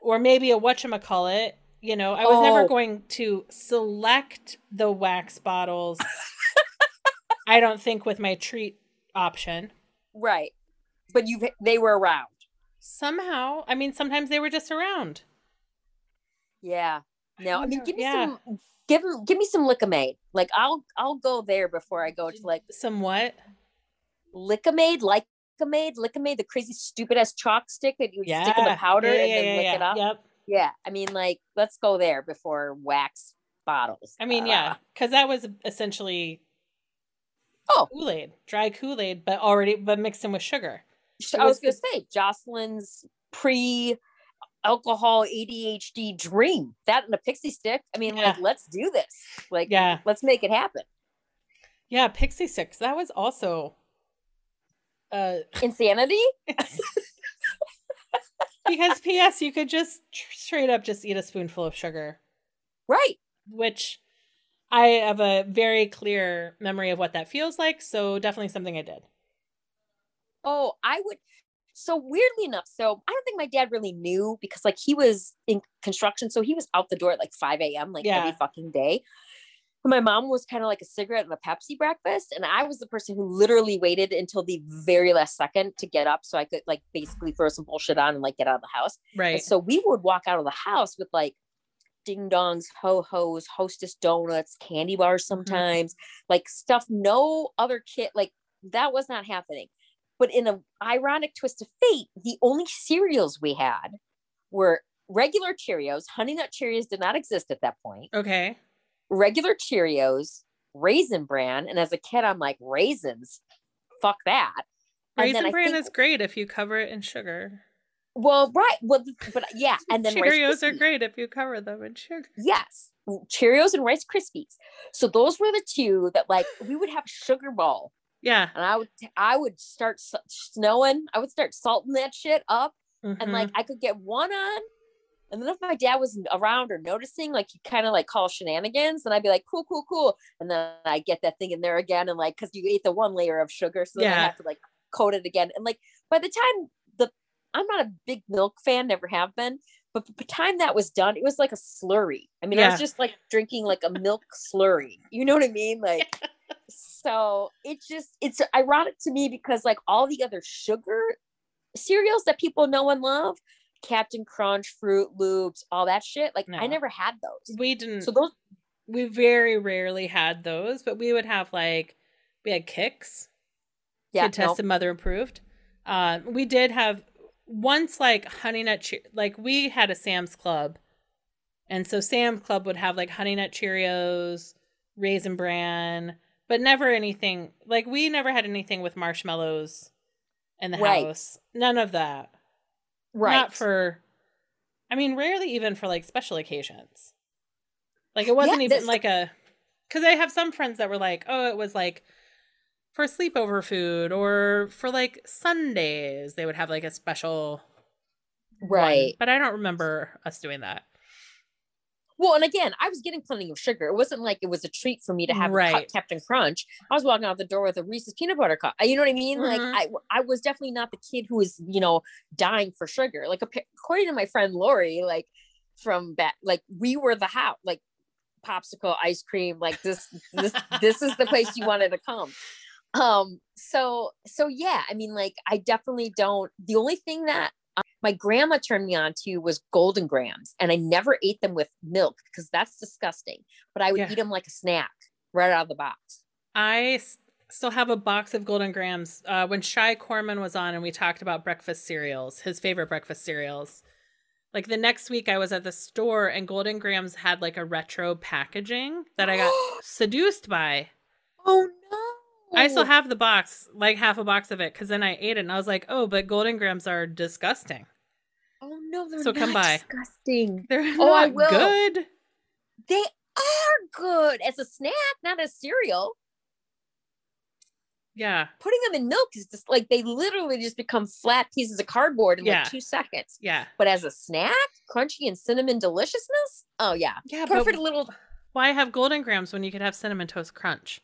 or maybe a whatchamacallit. You know, I was never Oh. going to select the wax bottles. I don't think with my treat option. right? But you, they were around. Somehow, I mean, sometimes they were just around. Yeah. No, I mean, give me yeah. some. Give 'em- give me some Lik-M-Aid. Like I'll I'll go there before I go to like Somewhat. Lik-M-Aid, Lik-M-Aid, Lik-M-Aid, the crazy stupid ass chalk stick that you Yeah. stick in the powder Yeah, and yeah, then yeah, lick yeah. it up. Yep. Yeah, I mean, like, let's go there before wax bottles. I mean, Uh, yeah, because that was essentially Oh. Kool Aid, dry Kool Aid, but already but mixed in with sugar. I was was gonna say Jocelyn's pre alcohol ADHD dream. That and a pixie stick. I mean, like, let's do this. Like, Yeah, let's make it happen. yeah, Pixie Sticks. That was also. Uh, Insanity. because P.S. You could just tr- straight up just eat a spoonful of sugar, Right. which I have a very clear memory of what that feels like. So definitely something I did. Oh, I would. So weirdly enough, so I don't think my dad really knew because like he was in construction, so he was out the door at like 5 a.m. like Yeah. every fucking day. My mom was kind of like a cigarette and a Pepsi breakfast, and I was the person who literally waited until the very last second to get up so I could like basically throw some bullshit on and like get out of the house. And Right. so we would walk out of the house with like ding dongs, ho hos, hostess donuts, candy bars Mm-hmm. sometimes, like stuff no other kid like that was not happening. But in an ironic twist of fate, the only cereals we had were regular Cheerios. Honey Nut Cheerios did not exist at that point. Okay. Regular Cheerios, Raisin Bran, and as a kid, I'm like raisins. Fuck that. Raisin bran think- is great if you cover it in sugar. Well, right. Well, but yeah, and then Cheerios are great if you cover them in sugar. Yes, Cheerios and Rice Krispies. So those were the two that like we would have sugar bowl, Yeah. and I would I would start snowing. I would start salting that shit up, and Mhm. like I could get one on, and then if my dad was around or noticing, like he kind of like call shenanigans, and I'd be like, cool, cool, cool, and then I get that thing in there again, and like because you ate the one layer of sugar, so then I Yeah. have to like coat it again, and like by the time the I'm not a big milk fan, never have been. But by the time that was done, it was like a slurry. I mean, I was just like drinking like a milk slurry. You know what I mean? Like, so it just it's ironic to me because like all the other sugar cereals that people know and love, Captain Crunch, Froot Loops, all that shit, like I never had those. we didn't So those we very rarely had those, but we would have like we had Kix. yeah, Kid tested, mother improved. Um, we did have once like honey nut che- like we had a Sam's Club, and so Sam's Club would have like honey nut Cheerios, raisin bran, but never anything like we never had anything with marshmallows in the Right. house. None of that. right Not for. I mean, rarely even for like special occasions. Like it wasn't even that's- like a. Because I have some friends that were like, oh, it was like for sleepover food or for like Sundays they would have like a special. one. right. But I don't remember us doing that. Well, and again, I was getting plenty of sugar. It wasn't like it was a treat for me to have a Right. Captain Crunch. I was walking out the door with a Reese's peanut butter cup. You know what I mean? Like Mhm. I, I was definitely not the kid who was, you know, dying for sugar. Like according to my friend Lori, like from back, like we were the house, like popsicle, ice cream, like this, this, this is the place you wanted to come. Um. So, so yeah. I mean, like I definitely don't. The only thing that my grandma turned me on to was Golden Grahams and i never ate them with milk because that's disgusting but i would Yeah. eat them like a snack right out of the box i still have a box of Golden Grahams. Uh, when Shy Corman was on and we talked about breakfast cereals, his favorite breakfast cereals. Like the next week, I was at the store and Golden Grahams had like a retro packaging that I got seduced by. oh no I still have the box, like half a box of it, because then I ate it and I was like, oh, but Golden Grahams are disgusting. oh no they're So come by. disgusting They're Oh, I will. good. they are good as a snack not as cereal Yeah, putting them in milk is just like they literally just become flat pieces of cardboard in Yeah. like two seconds yeah, but as a snack crunchy and cinnamon deliciousness oh yeah yeah. perfect little why have Golden Grahams when you could have Cinnamon Toast Crunch?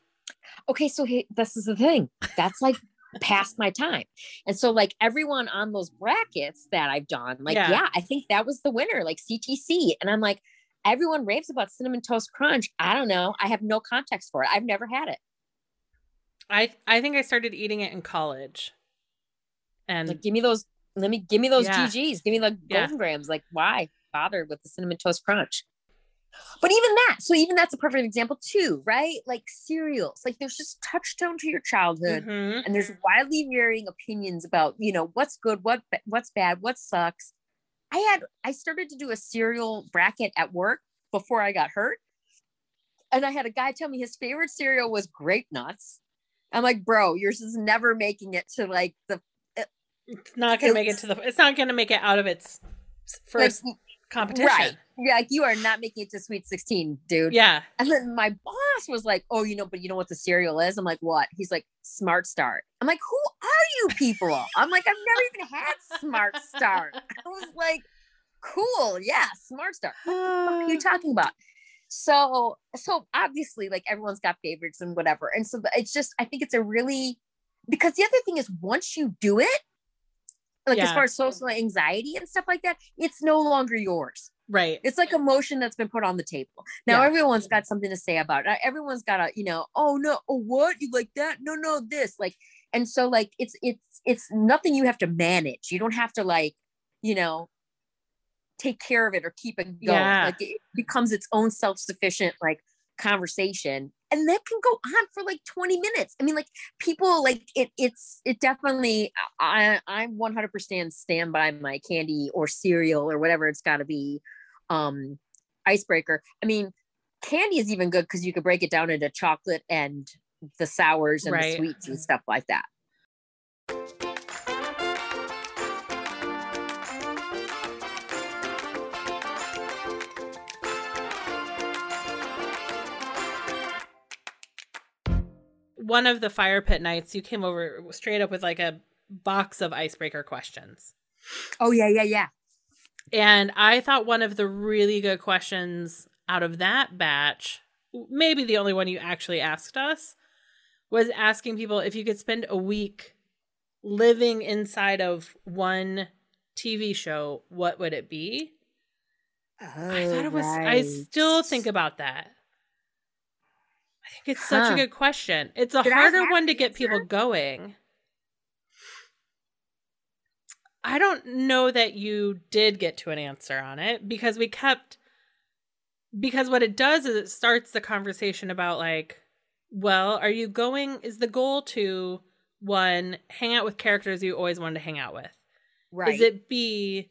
Okay so he, this is the thing that's like past my time. And so like everyone on those brackets that i've done like Yeah. yeah. i think that was the winner like ctc and i'm like everyone raves about cinnamon toast crunch. I don't know. I have no context for it. I've never had it. I I think I started eating it in college, and like give me those let me give me those Yeah. gg's give me the Yeah. Golden Grahams like why bother with the cinnamon toast crunch but even that so even that's a perfect example too right like cereals like there's just touchstone to your childhood Mhm. and there's widely varying opinions about you know what's good what what's bad what sucks i had i started to do a cereal bracket at work before i got hurt and i had a guy tell me his favorite cereal was grape nuts i'm like bro yours is never making it to like the it's not gonna make it to the. It's not gonna make it out of its s- like, first competition. right yeah like you are not making it to sweet 16 dude Yeah, and then my boss was like, "Oh, you know, but you know what the cereal is?" I'm like, "What?" He's like, "Smart Start." I'm like, "Who are you people?" I'm like, "I've never even had Smart Start." I was like, "Cool, yeah, Smart Start." What the fuck are you talking about? So, so obviously, like everyone's got favorites and whatever, and so it's just, I think it's a really because the other thing is once you do it, like as far as social anxiety and stuff like that, it's no longer yours. Right. it's like emotion that's been put on the table. Now Yeah. everyone's got something to say about it. Uh, everyone's got a you know oh no oh what? You like that? No no this like and so like it's it's it's nothing you have to manage. You don't have to like you know take care of it or keep it going. Yeah. like it becomes its own self-sufficient like conversation and that can go on for like 20 minutes. I mean like people like it it's it definitely i i'm 100% stand by my candy or cereal or whatever it's got to be um icebreaker. I mean candy is even good because you could break it down into chocolate and the sours and Right. the sweets and stuff like that one of the fire pit nights, you came over straight up with like a box of icebreaker questions. Oh yeah, yeah, yeah. And I thought one of the really good questions out of that batch, maybe the only one you actually asked us, was asking people if you could spend a week living inside of one TV show, what would it be? I thought it oh, was, I still think about that. I think it's such Huh. a good question. It's a Did harder one to get people going. I don't know that you did get to an answer on it because we kept because what it does is it starts the conversation about like well, are you going is the goal to one hang out with characters you always wanted to hang out with? right. Is it B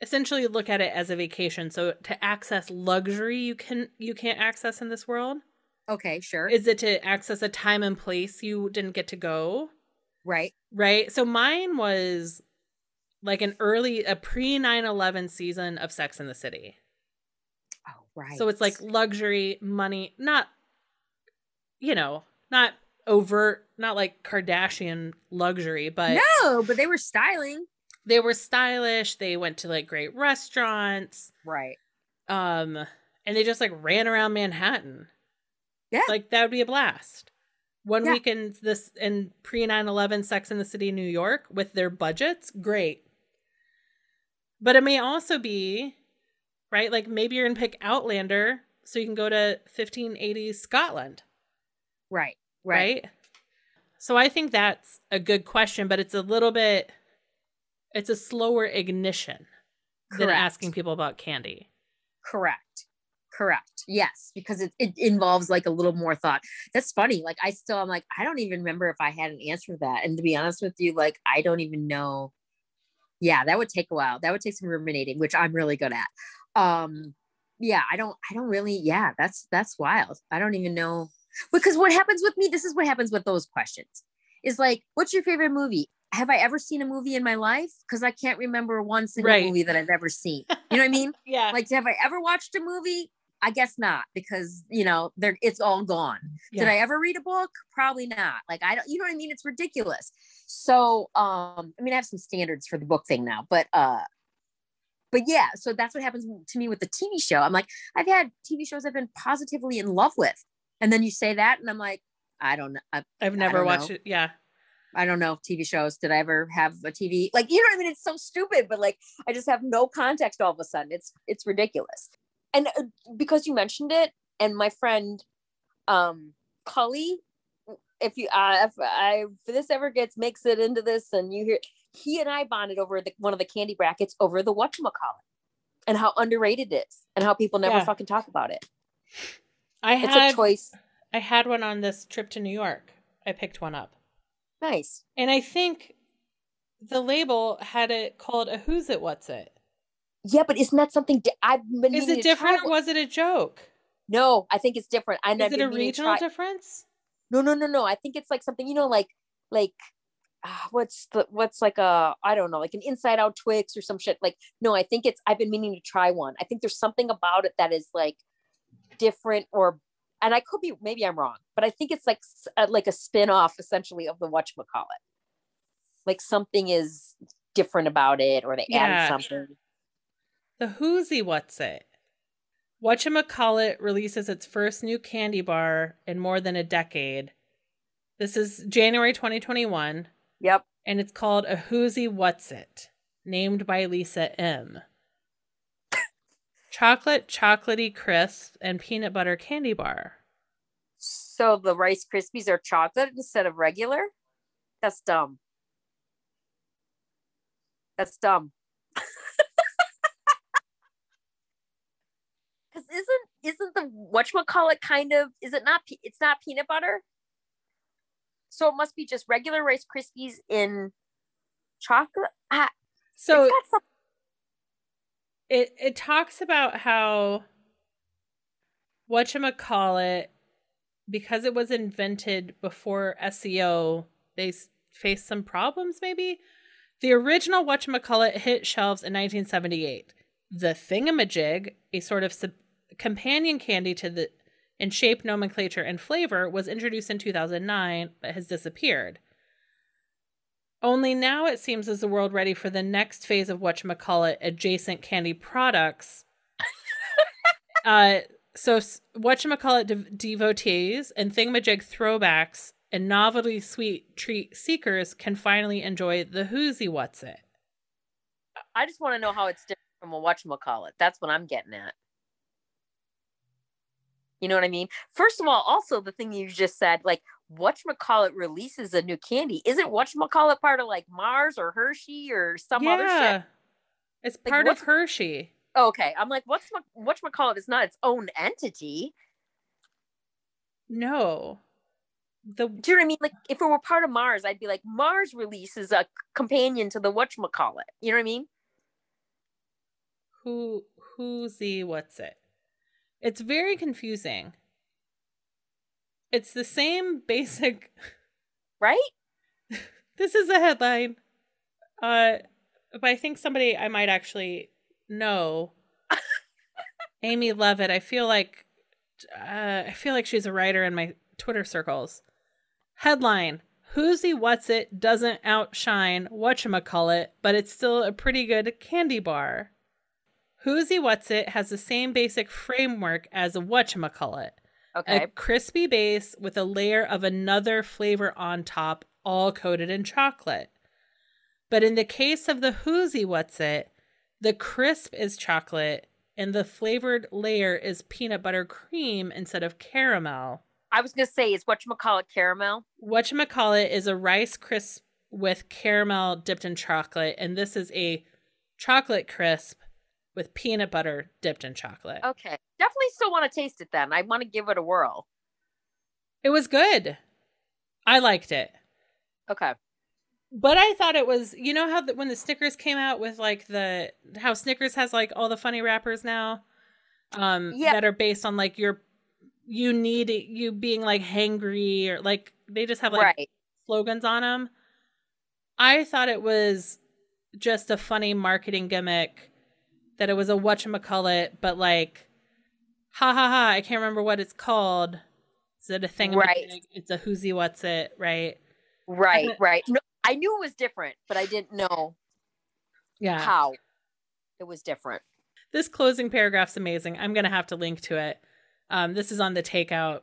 essentially look at it as a vacation so to access luxury you can you can't access in this world? Okay? Sure. Is it to access a time and place you didn't get to go? right. Right? So mine was like an early a pre 9/11 season of Sex in the City. Oh right. So it's like luxury, money, not you know, not overt, not like Kardashian luxury, but no, but they were styling. they were stylish, they went to like great restaurants, Right. um and they just like ran around Manhattan. Yeah. Like that would be a blast. One Yeah. weekend this in pre 9/11 Sex in the City New York with their budgets, great. But it may also be right like maybe you're going to pick Outlander so you can go to 1580s Scotland, Right. right? So I think that's a good question, but it's a little bit it's a slower ignition than asking people about candy. Correct. Correct. Yes, because it, it involves like a little more thought. That's funny. Like I still I'm like, I don't even remember if I had an answer to that. And to be honest with you, like I don't even know. Yeah, that would take a while. That would take some ruminating, which I'm really good at. Um, yeah, I don't, I don't really, yeah, that's that's wild. I don't even know. Because what happens with me, this is what happens with those questions. Is like, what's your favorite movie? Have I ever seen a movie in my life? Because I can't remember one single Right. movie that I've ever seen. You know what I mean? Yeah. like have i ever watched a movie i guess not because you know there it's all gone did i ever read a book probably not like i don't you know what i mean it's ridiculous so um i mean i have some standards for the book thing now but uh but yeah so that's what happens to me with the tv show i'm like i've had tv shows i've been positively in love with and then you say that and i'm like i don't know I, I've never watched know. it. Yeah. I don't know TV shows. Did I ever have a TV? Like, you know what I mean? It's so stupid, but like, I just have no context all of a sudden. It's it's ridiculous. And uh, because you mentioned it, and my friend, um, Cully, if you uh, if I if this ever gets makes it into this, and you hear he and I bonded over the, one of the candy brackets over the whatchamacallit and how underrated it is and how people never Yeah. fucking talk about it. I It's had a choice. I had one on this trip to New York. I picked one up. Nice. And I think the label had it called a who's it what's it. Yeah, but isn't that something di- I've been Is meaning it different or was it a joke? No, I think it's different. And Is I've it a regional difference? No, no, no, no. I think it's like something, you know, like like ah, what's the what's like a I don't know, like an inside out Twix or some shit. Like, no, I think it's I've been meaning to try one. I think there's something about it that is like different or and I could be maybe I'm wrong, but I think it's like s- uh, like a spin-off essentially of the whatchamacallit. Like something is different about it or they Yeah. added something. The who'sy what's it. Whatchamacallit releases its first new candy bar in more than a decade. This is January 2021, Yep. and it's called a who'sy what's it, named by Lisa M. Chocolate, chocolatey crisp, and peanut butter candy bar. So the Rice Krispies are chocolate instead of regular? That's dumb. That's dumb. Cause isn't isn't the whatchamacallit kind of is it not it's not peanut butter? So it must be just regular Rice Krispies in chocolate. Ah, So some- it it talks about how whatchamacallit because it was invented before SEO, they faced some problems maybe. The original whatchamacallit hit shelves in 1978. The Thingamajig, a sort of sub- companion candy to the in shape, nomenclature, and flavor was introduced in 2009 but has disappeared. Only now it seems is the world ready for the next phase of whatchamacallit adjacent candy products. uh, so whatchamacallit de- devotees and thingamajig throwbacks and novelty sweet treat seekers can finally enjoy the Whoozy What's It. I just want to know how it's different from a whatchamacallit. That's what I'm getting at. You know what I mean? First of all, also the thing you just said, like whatchamacallit releases a new candy. Isn't whatchamacallit part of like Mars or Hershey or some other shit? It's Like, part of Hershey. Okay. I'm like, what's whatchamacallit is not its own entity. No. The Do you know what I mean? Like if it were part of Mars, I'd be like, Mars releases a companion to the whatchamacallit. You know what I mean? who who's the what's it? It's very confusing. It's the same basic Right? this is a headline. Uh but I think somebody I might actually know. Amy Levitt. I feel like uh, I feel like she's a writer in my Twitter circles. Headline: Whoozy What's It doesn't outshine whatchamacallit, but it's still a pretty good candy bar. Whoozy What's It has the same basic framework as a whatchamacallit. Okay. A crispy base with a layer of another flavor on top, all coated in chocolate. But in the case of the Whoozy What's It, the crisp is chocolate and the flavored layer is peanut butter cream instead of caramel. I was gonna say, is whatchamacallit caramel? Whatchamacallit is a rice crisp with caramel dipped in chocolate, and this is a chocolate crisp with peanut butter dipped in chocolate. Okay. Definitely still want to taste it then. I want to give it a whirl. It was good. I liked it. Okay. But I thought it was, you know how the, when the Snickers came out with like the how Snickers has like all the funny wrappers now, um, Yeah. that are based on like your you need you being like hangry or like they just have like right. slogans on them. I thought it was just a funny marketing gimmick that it was a whatchamacallit, but like ha ha ha, I can't remember what it's called. Is it a thing? Right. It's a whoozy what's it, right? Right. Right. No, I knew it was different, but I didn't know Yeah. how it was different. This closing paragraph's amazing. I'm going to have to link to it. Um, this is on the takeout.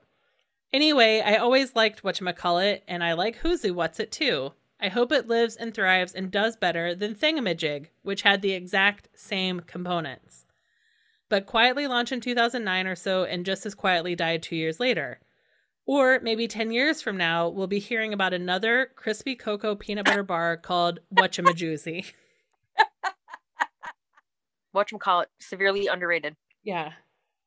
Anyway, I always liked whatchamacallit, and I like Whoozy What's It too. I hope it lives and thrives and does better than Thingamajig, which had the exact same components. But quietly launched in 2009 or so and just as quietly died two years later. Or maybe 10 years from now, we'll be hearing about another crispy cocoa peanut butter bar called Whatchamajoozy. Whatchamacallit, severely underrated. yeah.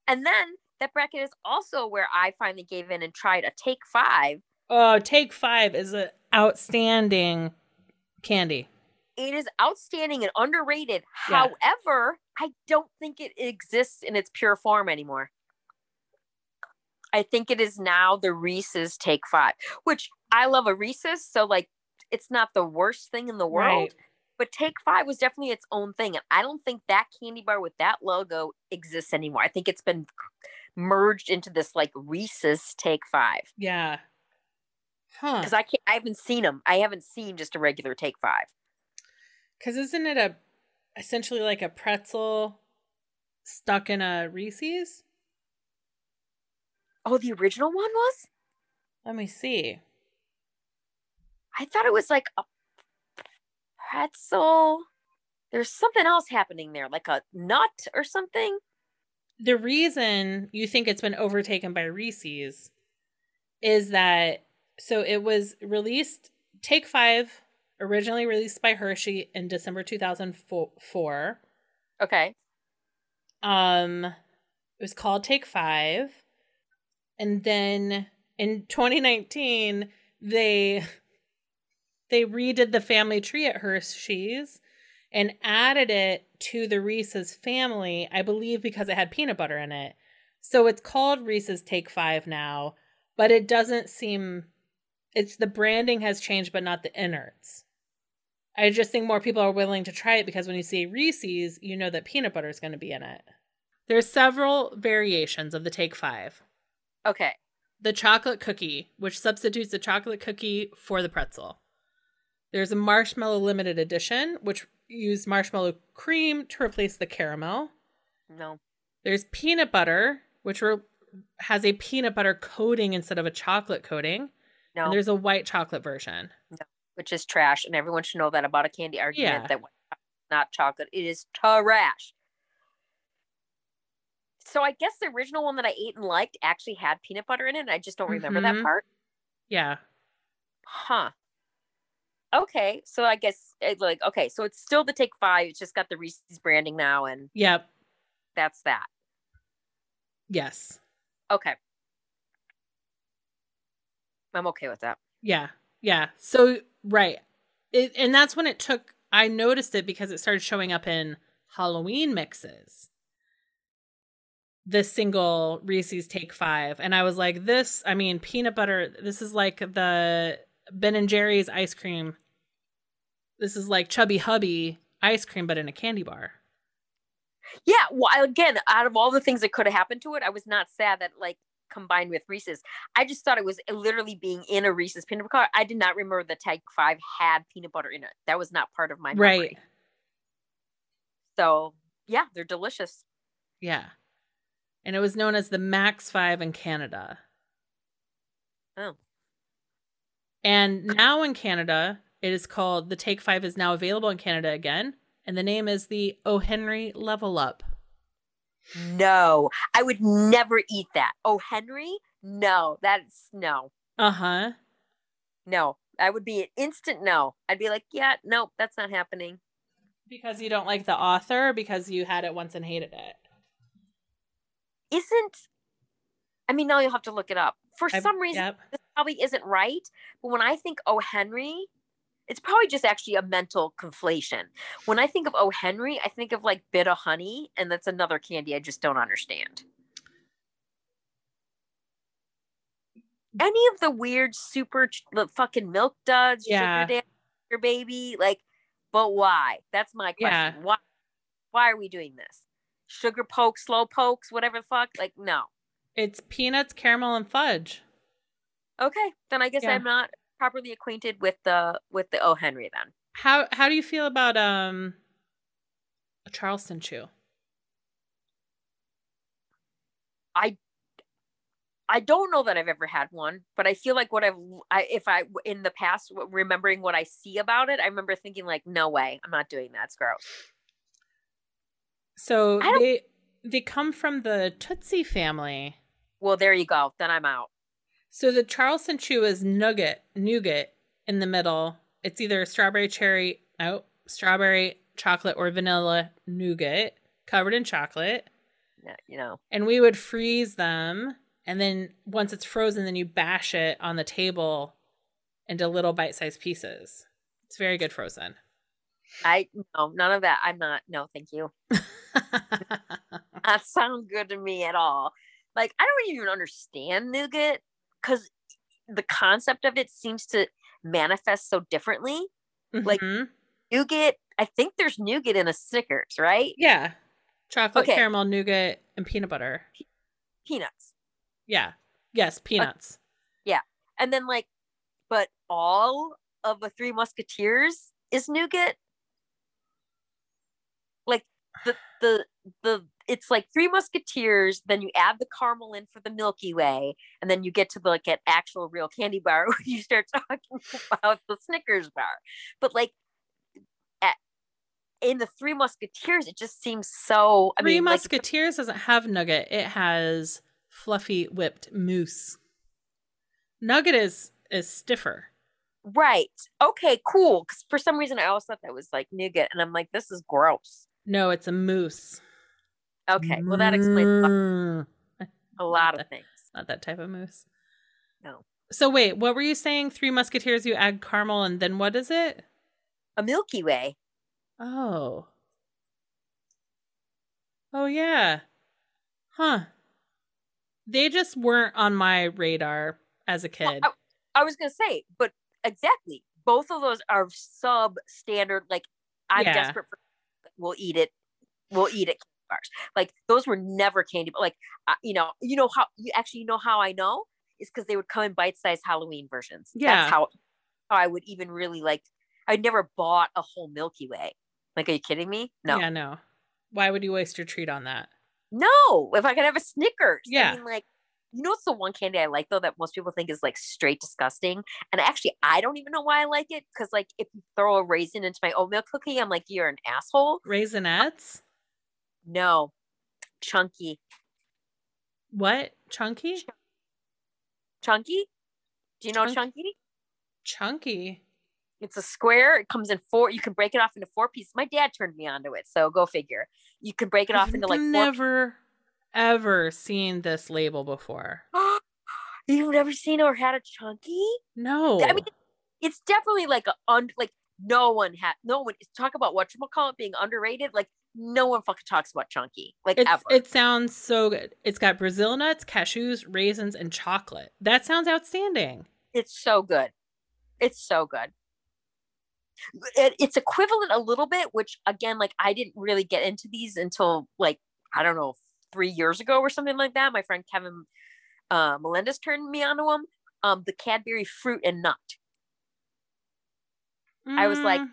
And then that bracket is also where I finally gave in and tried a take five. Oh, Take Five is an outstanding candy. It is outstanding and underrated. Yeah. However, I don't think it exists in its pure form anymore. I think it is now the Reese's Take Five, which I love a Reese's, so like it's not the worst thing in the world. Right. But Take Five was definitely its own thing, and I don't think that candy bar with that logo exists anymore. I think it's been merged into this like Reese's Take Five Yeah. Huh. because I can't. I haven't seen them. I haven't seen just a regular Take Five. Because isn't it a essentially like a pretzel stuck in a Reese's? Oh, the original one was. Let me see. I thought it was like a pretzel. There's something else happening there, like a nut or something. The reason you think it's been overtaken by Reese's is that so it was released Take Five, originally released by Hershey in December 2004. Okay. Um, it was called Take Five, and then in 2019 they they redid the family tree at Hershey's and added it to the Reese's family, I believe because it had peanut butter in it. So it's called Reese's Take Five now, but it doesn't seem it's the branding has changed, but not the innards. I just think more people are willing to try it because when you see Reese's, you know that peanut butter is going to be in it. There's several variations of the Take Five. Okay. the chocolate cookie, which substitutes the chocolate cookie for the pretzel. There's a marshmallow limited edition, which used marshmallow cream to replace the caramel. No. There's peanut butter, which re- has a peanut butter coating instead of a chocolate coating. No. And there's a white chocolate version. which is trash, and everyone should know that about a candy argument Yeah. that white chocolate is not chocolate. It is trash. So I guess the original one that I ate and liked actually had peanut butter in it. And I just don't remember that Mhm. part. Yeah. Huh. Okay, so I guess it, like okay, so it's still the Take Five. It's just got the Reese's branding now, and Yep. that's that. Yes. Okay, I'm okay with that. Yeah. Yeah. So, right. It, and that's when it took, I noticed it because it started showing up in Halloween mixes. The single Reese's Take Five. And I was like, this, I mean, peanut butter, this is like the Ben and Jerry's ice cream. This is like Chubby Hubby ice cream, but in a candy bar. Yeah, well, again, out of all the things that could have happened to it, I was not sad that like combined with Reese's. I just thought it was uh, literally being in a Reese's peanut butter. I did not remember the Take Five had peanut butter in it. That was not part of my memory. Right. So yeah, they're delicious. Yeah. And it was known as the Max Five in Canada. Oh. And now in Canada, it is called the Take Five is now available in Canada again. And the name is the O. Henry Level Up. No, I would never eat that. Oh, Henry? No, that's no, Uh huh. no. I would be an instant no. I'd be like, yeah, nope, that's not happening. Because you don't like the author, or because you had it once and hated it. Isn't, I mean, now you'll have to look it up. For I- some reason, Yep. this probably isn't right. But when I think O. Henry, it's probably just actually a mental conflation. When I think of O. Henry, I think of like bit of honey, and that's another candy I just don't understand. Any of the weird super ch- the fucking milk duds, Yeah. sugar daddy, sugar baby, like, but why? That's my question. Yeah. Why? Why are we doing this? Sugar pokes, slow pokes, whatever the fuck. Like, no. It's peanuts, caramel, and fudge. Okay, then I guess Yeah. I'm not properly acquainted with the with the O Henry then. How how do you feel about um a Charleston chew? I I don't know that I've ever had one, but I feel like what I've I if I in the past remembering what I see about it, I remember thinking like, no way, I'm not doing that. It's gross. So they they come from the Tootsie family. Well, there you go. Then I'm out. So the Charleston Chew is nugget, nougat in the middle. It's either strawberry cherry, oh, strawberry chocolate or vanilla nougat covered in chocolate. Yeah, You know, And we would freeze them. And then once it's frozen, then you bash it on the table into little bite sized pieces. It's very good frozen. I no none of that. I'm not. No, thank you. That sound good to me at all. Like I don't even understand nougat because the concept of it seems to manifest so differently. Like- Mhm. Nougat. I think there's nougat in a Snickers, right? yeah. Chocolate, Okay. caramel, nougat, and peanut butter. Peanuts. Yeah. Yes, peanuts. Yeah. And then like but all of the three musketeers is nougat like the the the it's like three musketeers then you add the caramel in for the milky way and then you get to the, like an actual real candy bar where you start talking about the snickers bar but like at, in the three musketeers it just seems so i Three mean like, Musketeers doesn't have nugget. It has fluffy whipped mousse. Nugget is is stiffer. right okay cool because for some reason i always thought that was like nougat and i'm like this is gross No, it's a mousse. Okay, well that explains a lot- Mm. a lot of things. Not that type of moose. No, So wait, what were you saying? Three Musketeers, you add caramel, and then what is it? a Milky Way. Oh. Oh yeah. Huh. They just weren't on my radar as a Well, kid. I was gonna say, but exactly, both of those are substandard. Like I'm Yeah. desperate for. We'll eat it. We'll eat it. Bars. Like those were never candy. But like uh, you know, you know how you actually you know how I know is because they would come in bite-sized Halloween versions. Yeah. That's how how I would even really like. I never bought a whole Milky Way. Like, are you kidding me? No, Yeah, no. Why would you waste your treat on that? no. If I could have a Snickers, Yeah. I mean, like. You know what's the one candy I like though that most people think is like straight disgusting, and actually I don't even know why I like it because like if you throw a raisin into my oatmeal cookie, I'm like you're an asshole. Raisinets? No, chunky, What? Chunky? chunky. Do you know Chunk- chunky? Chunky. It's a square. It comes in four. You can break it off into four pieces. My dad turned me onto it, so go figure. You can break it off I've into like four. never ever seen this label before. You've never seen or had a chunky? No. I mean, it's definitely like a un like no one had no one talk about what you call it being underrated. Like no one fucking talks about chunky like it's, ever. it sounds so good. It's got Brazil nuts, cashews, raisins, and chocolate. That sounds outstanding. It's so good. It's so good. It, it's equivalent a little bit, which again, like I didn't really get into these until like I don't know three years ago or something like that. My friend Kevin uh, Melendez turned me onto them. Um, the Cadbury fruit and nut. I was like- Mm,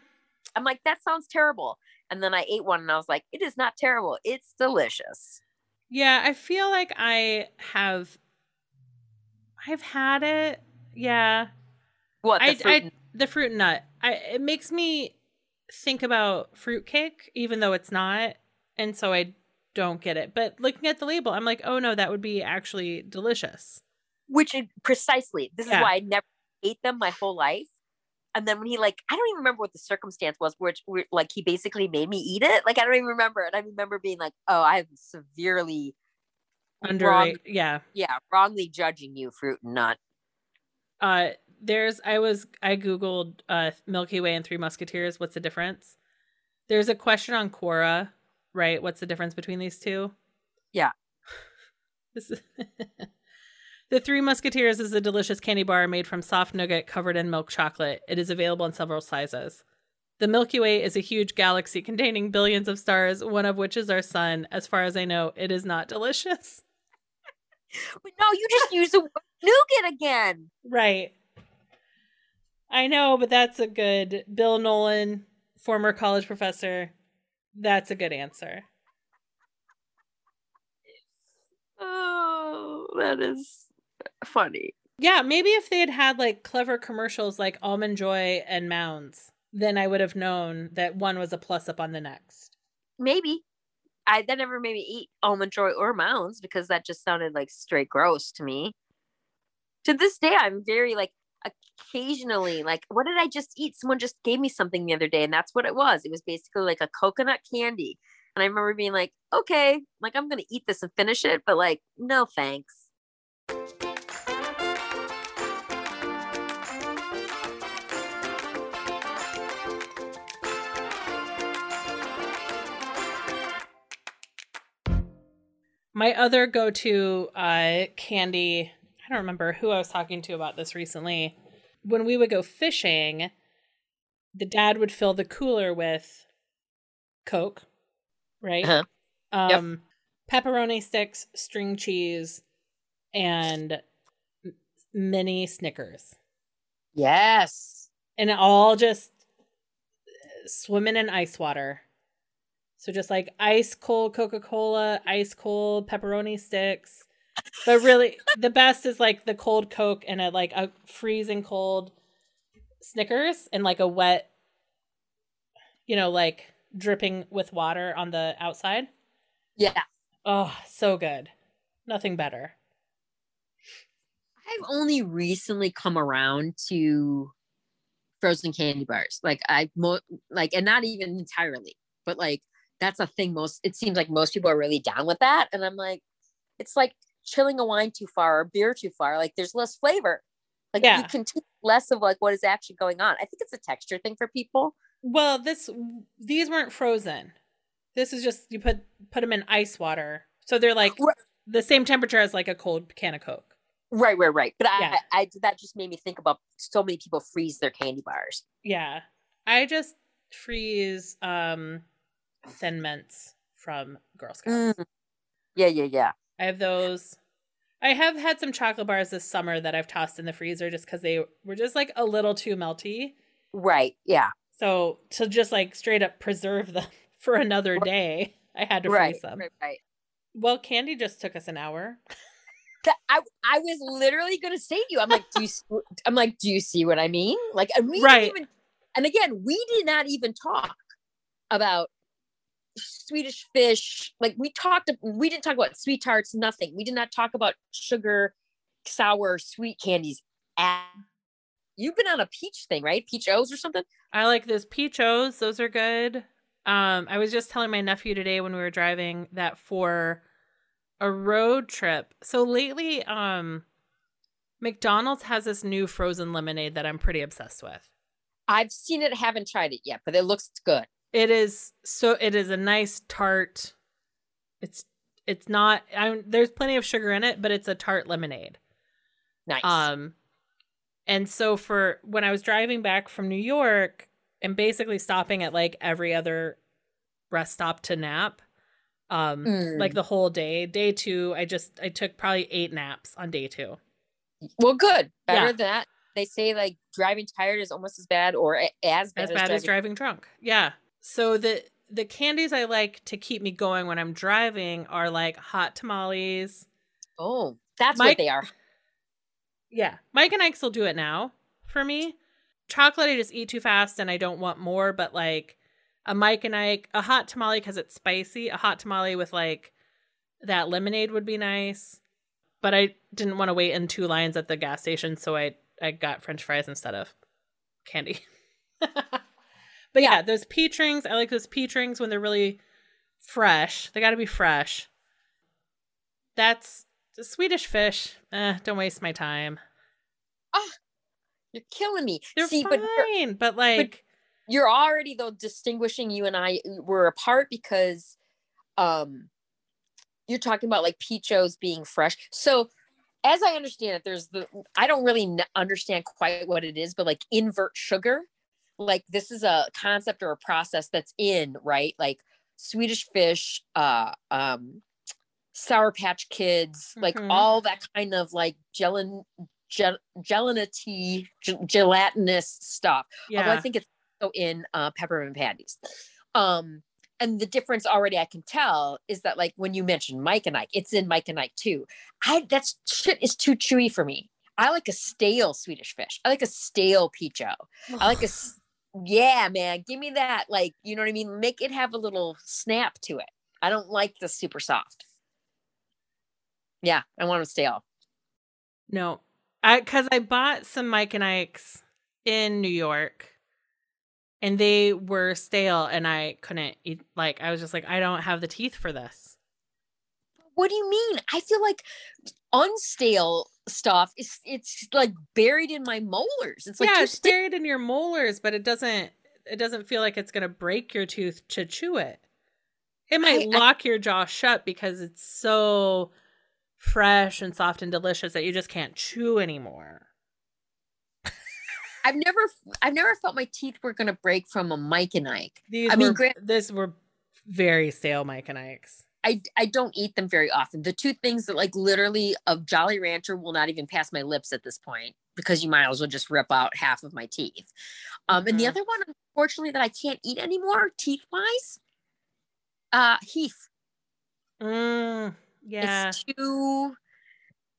I'm like, that sounds terrible. And then I ate one and I was like, it is not terrible. It's delicious. yeah, I feel like I have. I've had it. Yeah, What the I, fruit I the fruit and nut. I it makes me think about fruitcake, even though it's not, and so I don't get it. But looking at the label, I'm like, oh no, that would be actually delicious. which is precisely this Yeah. is why I never ate them my whole life. And then when he like, I don't even remember what the circumstance was, which where, like he basically made me eat it. Like I don't even remember. And I remember being like, oh, I'm severely Under wrong, yeah. yeah, wrongly judging you, fruit and nut. Uh, there's I was I googled uh Milky Way and Three Musketeers. What's the difference? There's a question on Quora, right? What's the difference between these two? Yeah. this is the Three Musketeers is a delicious candy bar made from soft nougat covered in milk chocolate. It is available in several sizes. The Milky Way is a huge galaxy containing billions of stars, one of which is our sun. As far as I know, it is not delicious. But no, you just use the word nougat again. Right. I know, but that's a good Bill Nolan, former college professor. That's a good answer. Oh, that is funny. Yeah, maybe if they had had like clever commercials like Almond Joy and Mounds, then I would have known that one was a plus up on the next. Maybe. I that never made me eat almond joy or mounds because that just sounded like straight gross to me. To this day, I'm very like occasionally like, what did I just eat? Someone just gave me something the other day, and that's what it was. It was basically like a coconut candy. And I remember being like, okay, like I'm gonna eat this and finish it, but like, no thanks. My other go to uh, candy, I don't remember who I was talking to about this recently. When we would go fishing, the dad would fill the cooler with Coke, right? Uh-huh. Yep. Um, pepperoni sticks, string cheese, and mini Snickers. Yes. And all just swimming in ice water. So just like ice cold Coca Cola, ice cold pepperoni sticks. But really, the best is like the cold Coke and a like a freezing cold Snickers and like a wet, you know, like dripping with water on the outside. Yeah. Oh, so good. Nothing better. I've only recently come around to frozen candy bars. Like I mo- like and not even entirely, but like that's a thing most it seems like most people are really down with that and I'm like It's like chilling a wine too far or beer too far. Like there's less flavor. Like Yeah. you can taste less of like what is actually going on. I think it's a texture thing for people. Well, this these weren't frozen. This is just you put put them in ice water, so they're like Right. the same temperature as like a cold can of Coke. Right, right, right. But Yeah. I, I, that just made me think about so many people freeze their candy bars. Yeah, I just freeze um Thin Mints from Girl Scouts. Mm. Yeah, yeah, yeah. I have those. I have had some chocolate bars this summer that I've tossed in the freezer just because they were just like a little too melty. Right. Yeah. So to just like straight up preserve them for another day, I had to Right. freeze them. Right. Right. Well, candy just took us an hour. I, I was literally gonna say to you, I'm like, do you s- I'm like, do you see what I mean? Like, and we Right. didn't even and again, we did not even talk about Swedish fish. Like we talked we didn't talk about SweeTarts, nothing. We did not talk about sugar, sour, sweet candies at You've been on a peach thing, right? Peach O's or something? I like those peach O's. Those are good. Um, I was just telling my nephew today when we were driving that for a road trip. So lately, um, McDonald's has this new frozen lemonade that I'm pretty obsessed with. I've seen it, haven't tried it yet, but it looks good. It is so. It is a nice tart. It's it's not. I'm, there's plenty of sugar in it, but it's a tart lemonade. Nice. Um, and so for when I was driving back from New York and basically stopping at like every other rest stop to nap, um, Mm. like the whole day. Day two, I just I took probably eight naps on day two. well, good. Better Yeah. than that. They say like driving tired is almost as bad or as bad as as, bad driving. as driving drunk. Yeah. So the the candies I like to keep me going when I'm driving are like hot tamales. Oh, that's Mike- what they are. Yeah. Mike and Ike's will do it now for me. Chocolate I just eat too fast and I don't want more, but like a Mike and Ike, a hot tamale because it's spicy, a hot tamale with like that lemonade would be nice. But I didn't want to wait in two lines at the gas station, so I I got French fries instead of candy. but yeah, those peach rings, I like those peach rings when they're really fresh. They got to be fresh. That's the Swedish fish. Eh, don't waste my time. You're killing me. They're See, but fine, but, like, you're already though distinguishing you and I were apart because um you're talking about like peachos being fresh. So as I understand it, there's the I don't really n- understand quite what it is, but like invert sugar, like this is a concept or a process that's in right, like Swedish fish, uh, um, Sour Patch Kids, like Mhm. all that kind of like gelin, gel, gelatiny, gel- gelatinous stuff. Although. I think it's also in uh, peppermint patties. Um, and the difference already I can tell is that like when you mentioned Mike and Ike, it's in Mike and Ike too. I that's shit is too chewy for me. I like a stale Swedish fish. I like a stale peacho. I like a yeah, man. Give me that. Like, you know what I mean? Make it have a little snap to it. I don't like the super soft. Yeah, I want them stale. no. I because I bought some Mike and Ike's in New York and they were stale and I couldn't eat like I was just like, I don't have the teeth for this. What do you mean? I feel like unstale stuff it's it's like buried in my molars. It's like yeah, it's stiff. buried in your molars, but it doesn't it doesn't feel like it's gonna break your tooth to chew it. It might I- lock your jaw shut because it's so fresh and soft and delicious that you just can't chew anymore. I've never I've never felt my teeth were gonna break from a Mike and Ike. These I mean, were, this were very stale Mike and Ike's. I I don't eat them very often. The two things that like literally of Jolly Rancher will not even pass my lips at this point because you might as well just rip out half of my teeth. Um, and the Mhm. other one, unfortunately, that I can't eat anymore, teeth wise, uh, Heath. Mm, yeah. It's too.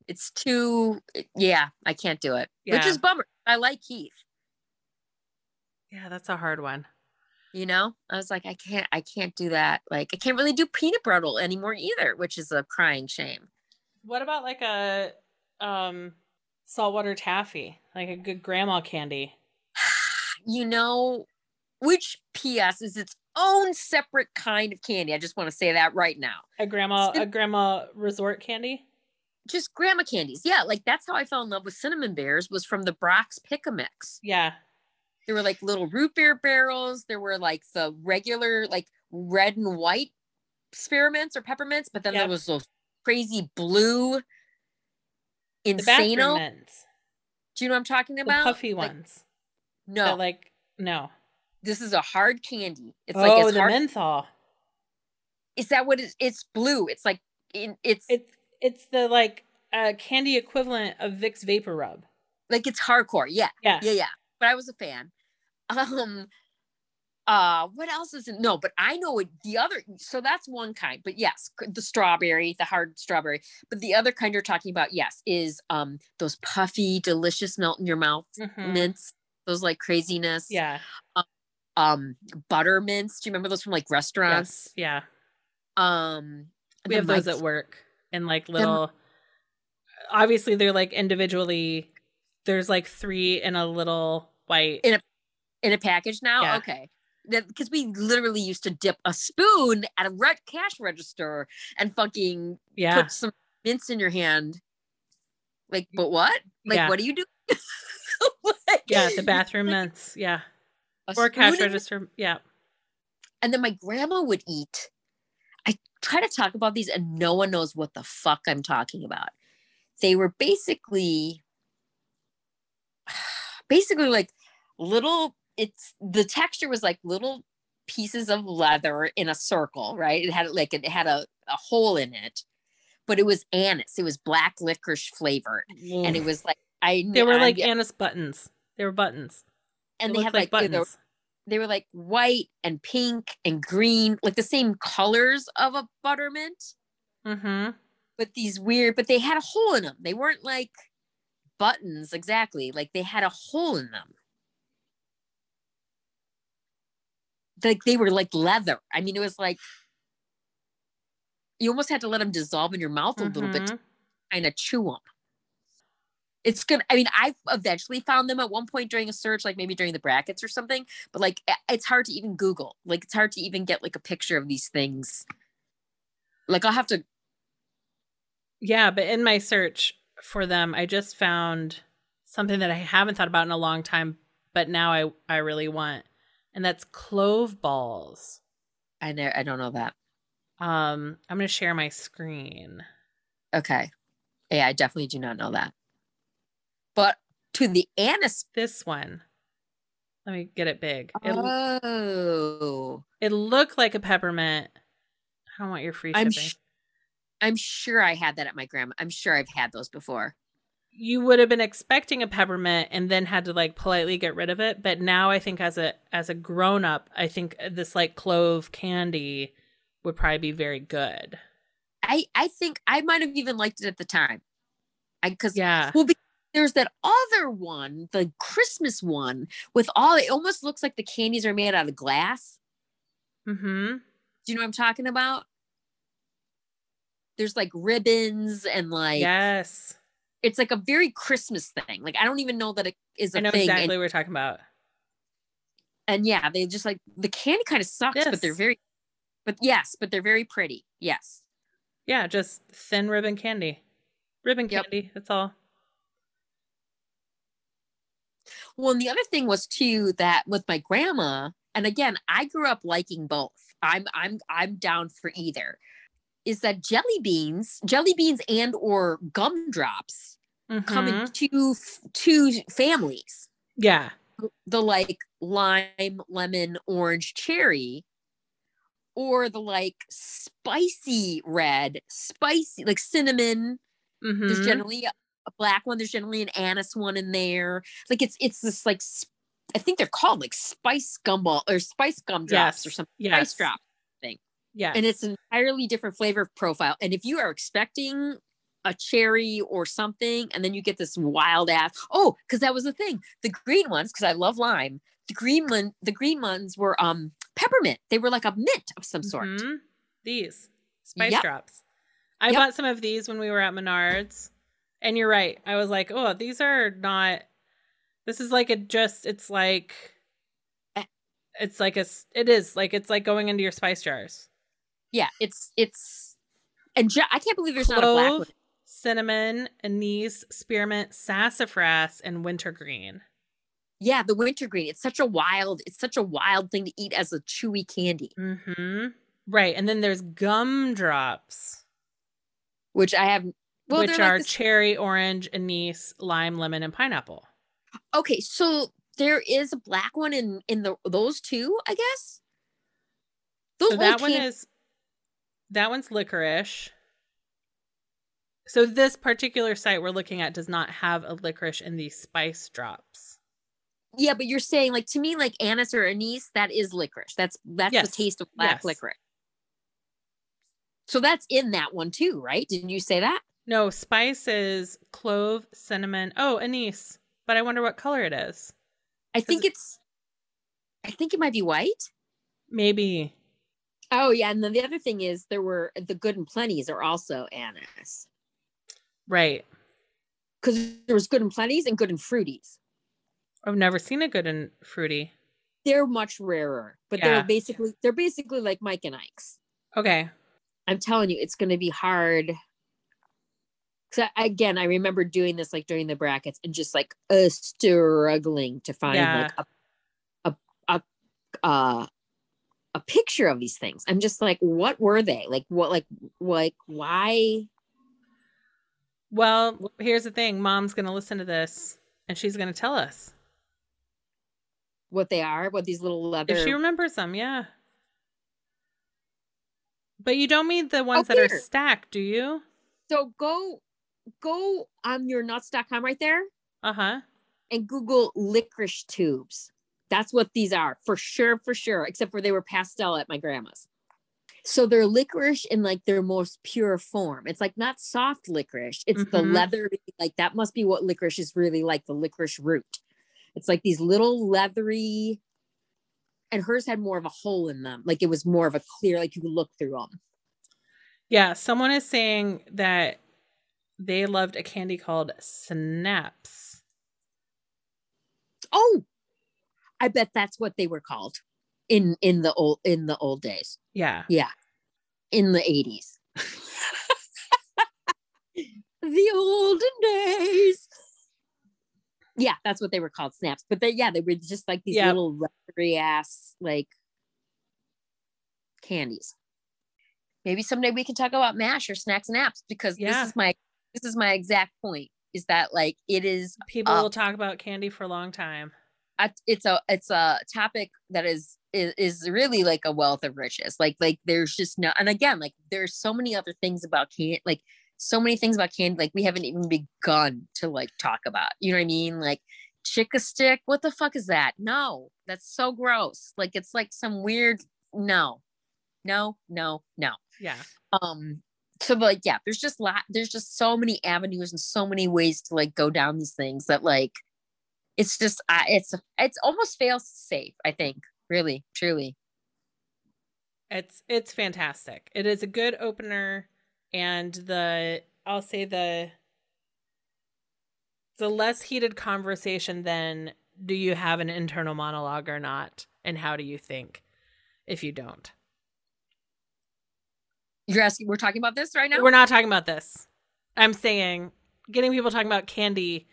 It's too. Yeah, I can't do it, which is bummer. I like Heath. Yeah, that's a hard one. You know, I was like, I can't, I can't do that. Like, I can't really do peanut brittle anymore either, which is a crying shame. What about like a um saltwater taffy? Like a good grandma candy. you know, which PS is its own separate kind of candy. I just want to say that right now. A grandma a grandma resort candy? Just grandma candies. Yeah, like that's how I fell in love with cinnamon bears was from the Brach's Pick a Mix. Yeah. There were like little root beer barrels. There were like the regular like red and white spearmints or peppermints, but then Yep. there was those crazy blue The Insano. mints. Do you know what I'm talking The about? puffy Like, ones. no, like no. this is a hard candy. It's oh, like as the hard menthol. Is that what it? It's blue. It's like in, it's It's it's the like uh, candy equivalent of Vicks VapoRub. like it's hardcore. Yeah, Yeah. yeah, yeah. But I was a fan. Um, uh, what else is it? No, but I know it. The other, so that's one kind. But yes, the strawberry, the hard strawberry. But the other kind you're talking about, yes, is um those puffy, delicious melt in your mouth Mhm. mints. Those like craziness. Yeah. Um, butter mints. Do you remember those from like restaurants? Yes. Yeah. Um, We have those at work and like little. Obviously, they're like individually. There's like three in a little white. In in a package now. Yeah. Okay. Because we literally used to dip a spoon at a re- cash register and fucking yeah. put some mints in your hand. Like, but what? Like, Yeah. what do you do? Like, Yeah. The bathroom mints. Yeah. a Or cash register. Yeah. And then my grandma would eat. I try to talk about these, and no one knows what the fuck I'm talking about. They were basically, basically like little. It's the texture was like little pieces of leather in a circle, right? It had like it had a, a hole in it, but it was anise. It was black licorice flavored, and it was like I. They were I- like anise buttons. They were buttons. and They they had like, they were- buttons. they were like white and pink and green, like the same colors of a buttermint, Mm-hmm. but these weird, but they had a hole in them. They weren't like buttons exactly, like they had a hole in them. Like they were like leather. I mean, it was like you almost had to let them dissolve in your mouth a little bit to Mhm. kind of chew them. It's gonna. I mean, I eventually found them at one point during a search, like maybe during the brackets or something. But like, it's hard to even Google. Like, it's hard to even get like a picture of these things. Like, I'll have to. Yeah, but in my search for them, I just found something that I haven't thought about in a long time, but now I I really want, and that's clove balls. I know. I don't know that. Um, I'm gonna share my screen. Okay. Yeah, I definitely do not know that. But to the anise. This one. Let me get it big. It, Oh, it looked like a peppermint. I don't want your free I'm. shipping. Sh- I'm sure I had that at my grandma. I'm sure I've had those before. you would have been expecting a peppermint and then had to like politely get rid of it but now i think as a as a grown up i think this like clove candy would probably be very good I I think I might have even liked it at the time. I because yeah Well, be- there's that other one, the Christmas one, with all it almost looks like the candies are made out of glass. mm-hmm Do you know what I'm talking about? There's like ribbons and like yes it's like a very Christmas thing. Like I don't even know that it is a i know thing. exactly And, what we're talking about and yeah, they just like the candy kind of sucks, but they're very but yes, but they're very pretty. Yes. yeah just thin ribbon candy ribbon Yep. candy that's all Well, and the other thing was too that with my grandma, and again, I grew up liking both. I'm I'm I'm down for either. Is that jelly beans, jelly beans and or gumdrops come in Mhm. two two families. yeah The like lime, lemon, orange, cherry, or the like spicy red, spicy like cinnamon. mm-hmm. There's generally a, black one. There's generally an anise one in there. Like it's it's this like I think they're called like spice gumball or spice gumdrops or something. yes Spice drop. Yes And it's an entirely different flavor profile. And if you are expecting a cherry or something, and then you get this wild ass. Oh, because that was the thing. The green ones, because I love lime. The green one, the green ones were um peppermint. They were like a mint of some sort. Mhm. these spice Yep. drops i Yep. bought some of these when we were at menards and you're right i was like oh these are not this is like a just it's like Eh. it's like a s- it is like it's like going into your spice jars Yeah, it's it's and ju- I can't believe there's not a black one. clove cinnamon anise spearmint sassafras and wintergreen Yeah, the wintergreen. It's such a wild, it's such a wild thing to eat as a chewy candy, mm-hmm right and then there's gumdrops which I have. Well, which they're like this- cherry orange anise lime lemon and pineapple okay. So there is a black one in in the those two, I guess. Those so that one can- is That one's licorice. So this particular site we're looking at does not have a licorice in the spice drops. Yeah, but you're saying like to me, like anise or anise, that is licorice. That's that's Yes. the taste of black Yes. licorice. So that's in that one too, right? Didn't you say that? No, spices, clove, cinnamon. Oh, anise. But I wonder what color it is. I think it's I think it might be white. Maybe. Oh yeah, and then the other thing is there were the good and plenties are also anise. Right. Because there was good and plenties and good and fruities. I've never seen a good and fruity. They're much rarer, but Yeah. they're basically they're basically like Mike and Ike's. Okay. I'm telling you, it's going to be hard. Cause I, again, I remember doing this like during the brackets and just like uh, struggling to find Yeah. like a a a uh, a picture of these things. I'm just like, what were they? Like what? Like like why? Well, here's the thing. Mom's going to listen to this and she's going to tell us. What they are? What these little leather? If she remembers them, yeah. But you don't mean the ones that are stacked, do you? so go go on your nuts.com right there Uh huh. and Google licorice tubes. That's what these are for sure, for sure, except for they were pastel at my grandma's. So they're licorice in like their most pure form. It's like not soft licorice, it's the Mhm. leathery, like that must be what licorice is really like the licorice root. It's like these little leathery, and hers had more of a hole in them. Like it was more of a clear, like you could look through them. Yeah. Someone is saying that they loved a candy called Snaps. Oh, I bet that's what they were called in in the old in the old days. Yeah. Yeah. In the 80s. the olden days. Yeah, that's what they were called, snaps. But they yeah, they were just like these Yeah. little rubbery ass like candies. Maybe someday we can talk about mash or snacks and apps because Yeah. this is my this is my exact point. Is that like it is People Uh, will talk about candy for a long time. It's a it's a topic that is, is is really like a wealth of riches. Like like there's just no and again like there's so many other things about candy like so many things about candy like we haven't even begun to like talk about. You know what i mean? Like Chick-O-Stick what the fuck is that? No that's so gross. Like it's like some weird no no no no. Yeah. um so like yeah there's just lot there's just so many avenues and so many ways to like go down these things that like it's just uh, it's it's almost fails safe i think really truly It's it's fantastic. It is a good opener and the I'll say the the less heated conversation than do you have an internal monologue or not and how do you think if you don't. you're asking we're talking about this right now We're not talking about this. I'm saying getting people talking about candy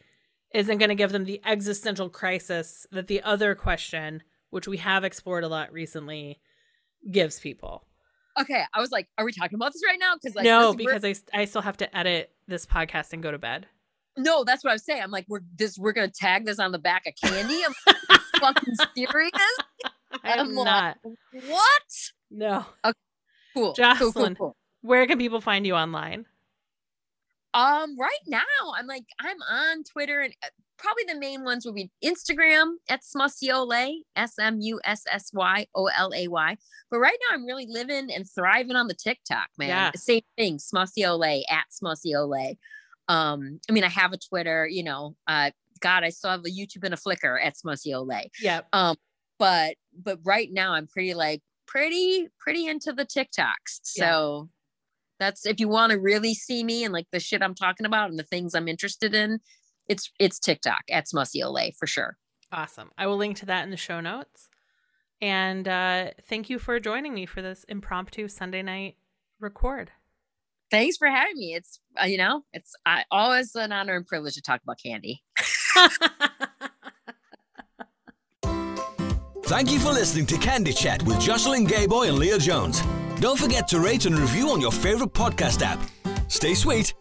isn't going to give them the existential crisis that the other question, which we have explored a lot recently, gives people. okay i was like are we talking about this right now because like no, because I, I still have to edit this podcast and go to bed. no that's what i was saying i'm like we're this we're gonna tag this on the back of candy i'm like, fucking serious I'm I'm like- not. what No. cool Cool, cool, Jocelyn. cool. Where can people find you online? Um, right now I'm like I'm on Twitter and uh, probably the main ones would be Instagram at Smussyolay, S M U S S Y O L A Y. But right now I'm really living and thriving on the TikTok, man. Yeah. Same thing, Smussyolay at Smussyolay. Um, I mean, I have a Twitter, you know, uh, God, I still have a YouTube and a Flickr at Smussyolay. Yeah. Um, but but right now I'm pretty like pretty pretty into the TikToks. So that's if you want to really see me and like the shit I'm talking about and the things I'm interested in, it's it's TikTok at Smussyolay for sure. Awesome. I will link to that in the show notes. And uh, thank you for joining me for this impromptu Sunday night record. Thanks for having me. It's uh, you know, it's I, always an honor and privilege to talk about candy. Thank you for listening to Candy Chat with Jocelyn Gayboy and Leah Jones. Don't forget to rate and review on your favorite podcast app. Stay sweet